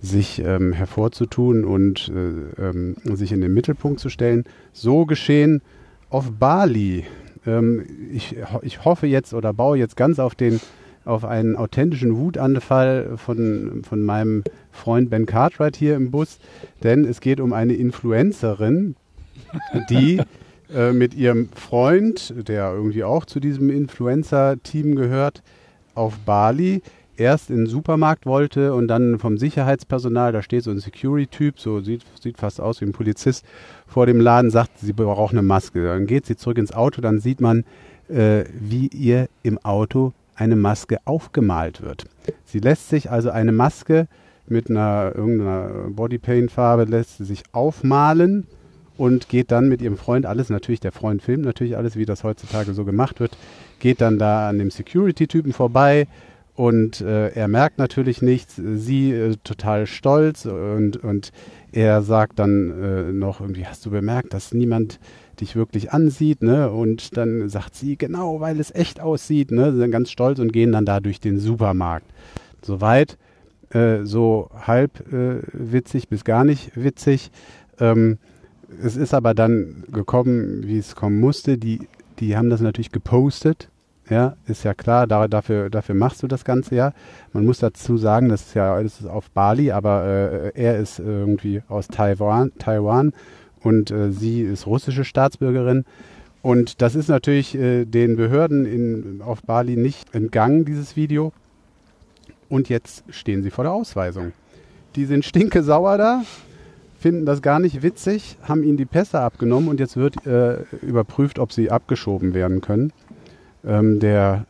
sich ähm, hervorzutun und äh, ähm, sich in den Mittelpunkt zu stellen. So geschehen auf Bali. Ähm, ich, ich hoffe jetzt oder baue jetzt ganz auf den auf einen authentischen Wutanfall von, von meinem Freund Ben Cartwright hier im Bus, denn es geht um eine Influencerin, die <laughs> äh, mit ihrem Freund, der irgendwie auch zu diesem Influencer-Team gehört, auf Bali erst in den Supermarkt wollte und dann vom Sicherheitspersonal, da steht so ein Security-Typ, so sieht, sieht fast aus wie ein Polizist, vor dem Laden sagt, sie braucht eine Maske. Dann geht sie zurück ins Auto, dann sieht man, äh, wie ihr im Auto eine Maske aufgemalt wird. Sie lässt sich also eine Maske mit einer irgendeiner Bodypaint-Farbe, lässt sie sich aufmalen und geht dann mit ihrem Freund, alles natürlich, der Freund filmt natürlich alles, wie das heutzutage so gemacht wird, geht dann da an dem Security-Typen vorbei und äh, er merkt natürlich nichts, sie äh, total stolz und, und er sagt dann äh, noch irgendwie, hast du bemerkt, dass niemand dich wirklich ansieht, ne? Und dann sagt sie, genau, weil es echt aussieht, ne? Sie sind ganz stolz und gehen dann da durch den Supermarkt. Soweit äh, so halb äh, witzig bis gar nicht witzig. Ähm, es ist aber dann gekommen, wie es kommen musste. Die, die haben das natürlich gepostet. Ja, ist ja klar, da, dafür, dafür machst du das Ganze ja. Man muss dazu sagen, das ist ja ist auf Bali, aber äh, er ist irgendwie aus Taiwan, Taiwan und äh, sie ist russische Staatsbürgerin. Und das ist natürlich äh, den Behörden in, auf Bali nicht entgangen, dieses Video. Und jetzt stehen sie vor der Ausweisung. Die sind stinke sauer da, finden das gar nicht witzig, haben ihnen die Pässe abgenommen und jetzt wird äh, überprüft, ob sie abgeschoben werden können. Ähm, der,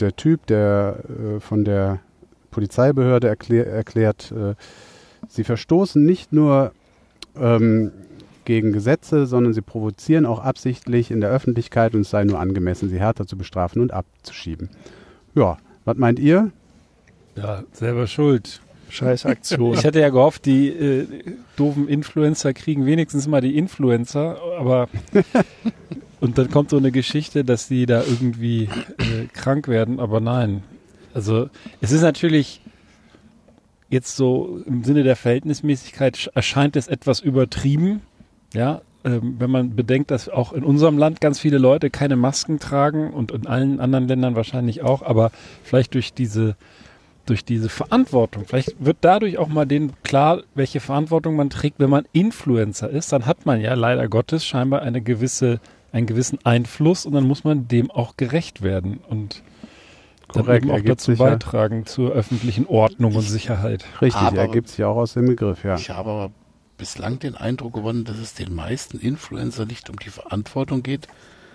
der Typ, der äh, von der Polizeibehörde erklär, erklärt, äh, sie verstoßen nicht nur ähm, gegen Gesetze, sondern sie provozieren auch absichtlich in der Öffentlichkeit und es sei nur angemessen, sie härter zu bestrafen und abzuschieben. Ja, was meint ihr? Ja, selber schuld. Scheiß Aktion. Ich hätte ja gehofft, die äh, doofen Influencer kriegen wenigstens mal die Influencer, aber <laughs> und dann kommt so eine Geschichte, dass die da irgendwie äh, krank werden, aber nein. Also es ist natürlich jetzt so im Sinne der Verhältnismäßigkeit erscheint es etwas übertrieben, ja, ähm, wenn man bedenkt, dass auch in unserem Land ganz viele Leute keine Masken tragen und in allen anderen Ländern wahrscheinlich auch, aber vielleicht durch diese durch diese Verantwortung, vielleicht wird dadurch auch mal denen klar, welche Verantwortung man trägt, wenn man Influencer ist, dann hat man ja leider Gottes scheinbar eine gewisse, einen gewissen Einfluss und dann muss man dem auch gerecht werden und Korrekt, dann eben auch dazu sich ja. beitragen zur öffentlichen Ordnung und Sicherheit. Richtig, Aber- ergibt sich auch aus dem Begriff, ja. Ich habe aber bislang den Eindruck gewonnen, dass es den meisten Influencer nicht um die Verantwortung geht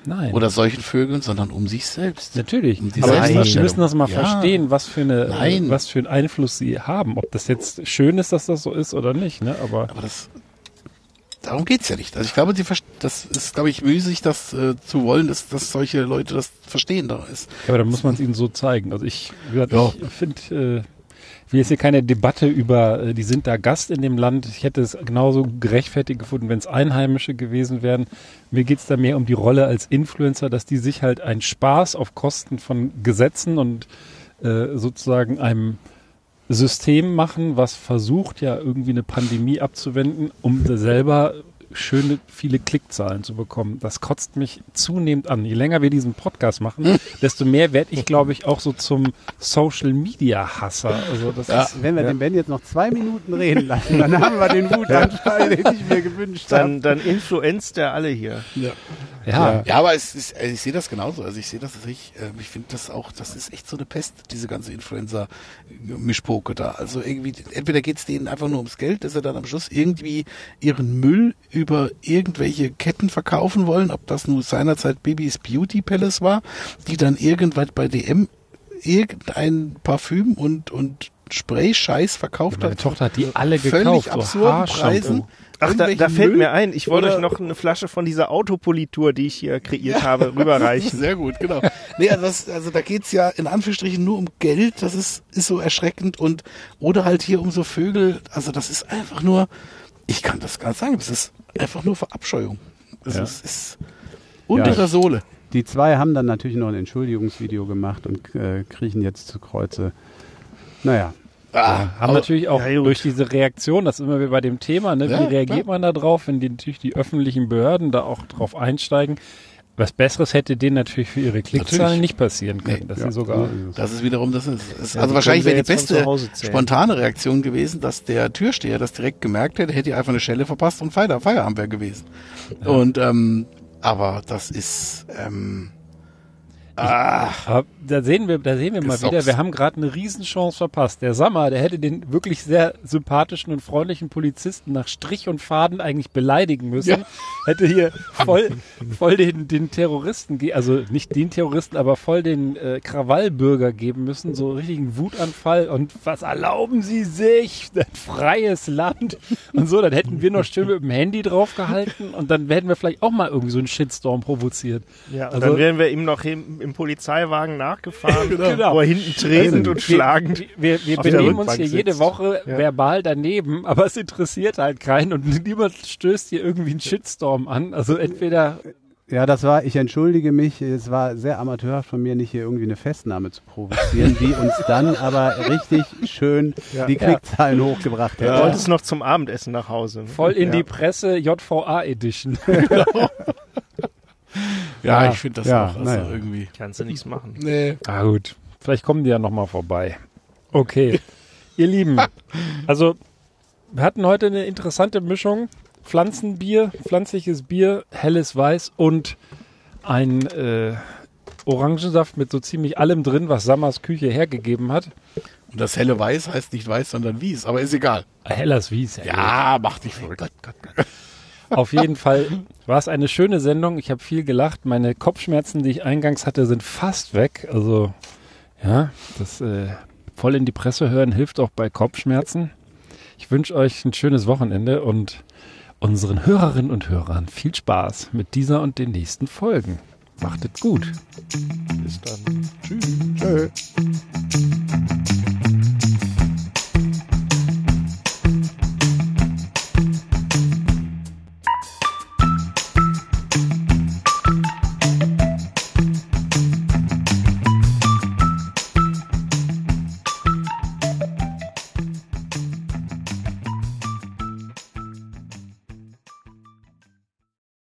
Nein. oder solchen Vögeln, sondern um sich selbst. Natürlich. Um die Aber Sie müssen das mal Ja. verstehen, was für eine, Nein. was für einen Einfluss sie haben. Ob das jetzt schön ist, dass das so ist oder nicht, ne? Aber, Aber das, darum geht's ja nicht. Also ich glaube, die, das ist, glaube ich, müßig, das äh, zu wollen, dass, dass solche Leute das verstehen da ist. aber dann muss man es ihnen so zeigen. Also ich, wie gesagt, Ja. ich finde, äh, ich will jetzt hier keine Debatte über, äh, die sind da Gast in dem Land. Ich hätte es genauso gerechtfertigt gefunden, wenn es Einheimische gewesen wären. Mir geht's da mehr um die Rolle als Influencer, dass die sich halt einen Spaß auf Kosten von Gesetzen und äh, sozusagen einem System machen, was versucht ja irgendwie eine Pandemie abzuwenden, um selber schöne viele Klickzahlen zu bekommen. Das kotzt mich zunehmend an. Je länger wir diesen Podcast machen, <laughs> desto mehr werde ich, glaube ich, auch so zum Social Media Hasser. Also das ist, Wenn wir den Ben jetzt noch zwei Minuten reden lassen, dann haben wir den Wutanfall, den ich mir gewünscht habe. Dann, dann influenzt er alle hier. ja, Ja, aber es ist, also ich sehe das genauso. Also ich sehe das tatsächlich, äh, ich finde das auch, das ist echt so eine Pest, diese ganze Influencer-Mischpoke da. Also irgendwie, entweder geht's denen einfach nur ums Geld, dass sie dann am Schluss irgendwie ihren Müll über irgendwelche Ketten verkaufen wollen, ob das nun seinerzeit Babys Beauty Palace war, die dann irgendwann bei DM irgendein Parfüm und, und Spray-Scheiß verkauft meine hat. Tochter hat die alle völlig gekauft. so absurden Haarshampoo. Preisen. Ach, da, da fällt Müll mir ein, ich wollte euch noch eine Flasche von dieser Autopolitur, die ich hier kreiert habe, <laughs> rüberreichen. Sehr gut, genau. Nee, also, das, also da geht's ja in Anführungsstrichen nur um Geld, das ist, ist so erschreckend und oder halt hier um so Vögel, also das ist einfach nur, ich kann das gar nicht sagen, das ist einfach nur Verabscheuung. Das Ja. ist, ist unter Ja. der Sohle. Die zwei haben dann natürlich noch ein Entschuldigungsvideo gemacht und äh, kriechen jetzt zu Kreuze. Naja, Ah, haben natürlich auch ja, durch diese Reaktion, das ist immer wie bei dem Thema, ne? wie Ja, reagiert man da drauf, wenn die, natürlich die öffentlichen Behörden da auch drauf einsteigen. Was Besseres hätte denen natürlich für ihre Klickzahlen Natürlich. nicht passieren können. Nee. dass Ja. sie sogar Das ist wiederum, das ist, ist Ja, also wahrscheinlich wäre die beste spontane Reaktion gewesen, dass der Türsteher das direkt gemerkt hätte, hätte einfach eine Schelle verpasst und Feier, Feierabend wäre gewesen. Und ähm, aber das ist ähm, Aber da sehen wir, da sehen wir mal wieder, wir haben gerade eine Riesenchance verpasst. Der Sammer, der hätte den wirklich sehr sympathischen und freundlichen Polizisten nach Strich und Faden eigentlich beleidigen müssen. Hätte hier voll, voll den, den Terroristen, also nicht den Terroristen, aber voll den äh, Krawallbürger geben müssen, so richtigen Wutanfall und was erlauben Sie sich? Ein freies Land und so, dann hätten wir noch schön mit dem Handy draufgehalten und dann hätten wir vielleicht auch mal irgendwie so einen Shitstorm provoziert. Ja, und Also- dann wären wir ihm noch im, im Polizeiwagen nachgefahren, <laughs> Genau. wo er hinten tretend und schlagend. Wir, wir benehmen uns hier sitzt. jede Woche Ja. verbal daneben, aber es interessiert halt keinen und niemand stößt hier irgendwie einen Shitstorm an. Also entweder Ja, das war, ich entschuldige mich, es war sehr amateurhaft von mir, nicht hier irgendwie eine Festnahme zu provozieren, die uns dann aber richtig schön Ja. die Klickzahlen hochgebracht Er hätte. wollte es noch zum Abendessen nach Hause. ne? voll in ja. die Presse JVA Edition. <laughs> <laughs> <laughs> Ja, Ja, ich finde das ja, auch also naja. irgendwie. Kannst du nichts machen. Nee. ah gut, vielleicht kommen die ja nochmal vorbei. Okay, <laughs> ihr Lieben, also wir hatten heute eine interessante Mischung. Pflanzenbier, pflanzliches Bier, helles Weiß und ein äh, Orangensaft mit so ziemlich allem drin, was Sammers Küche hergegeben hat. Und das helle Weiß heißt nicht Weiß, sondern Wies, aber ist egal. Helles Wies, ja. Ja, mach dich verrückt. Auf jeden Fall war es eine schöne Sendung. Ich habe viel gelacht. Meine Kopfschmerzen, die ich eingangs hatte, sind fast weg. Also ja, das äh, voll in die Presse hören hilft auch bei Kopfschmerzen. Ich wünsche euch ein schönes Wochenende und unseren Hörerinnen und Hörern viel Spaß mit dieser und den nächsten Folgen. Macht es gut. Bis dann. Tschö.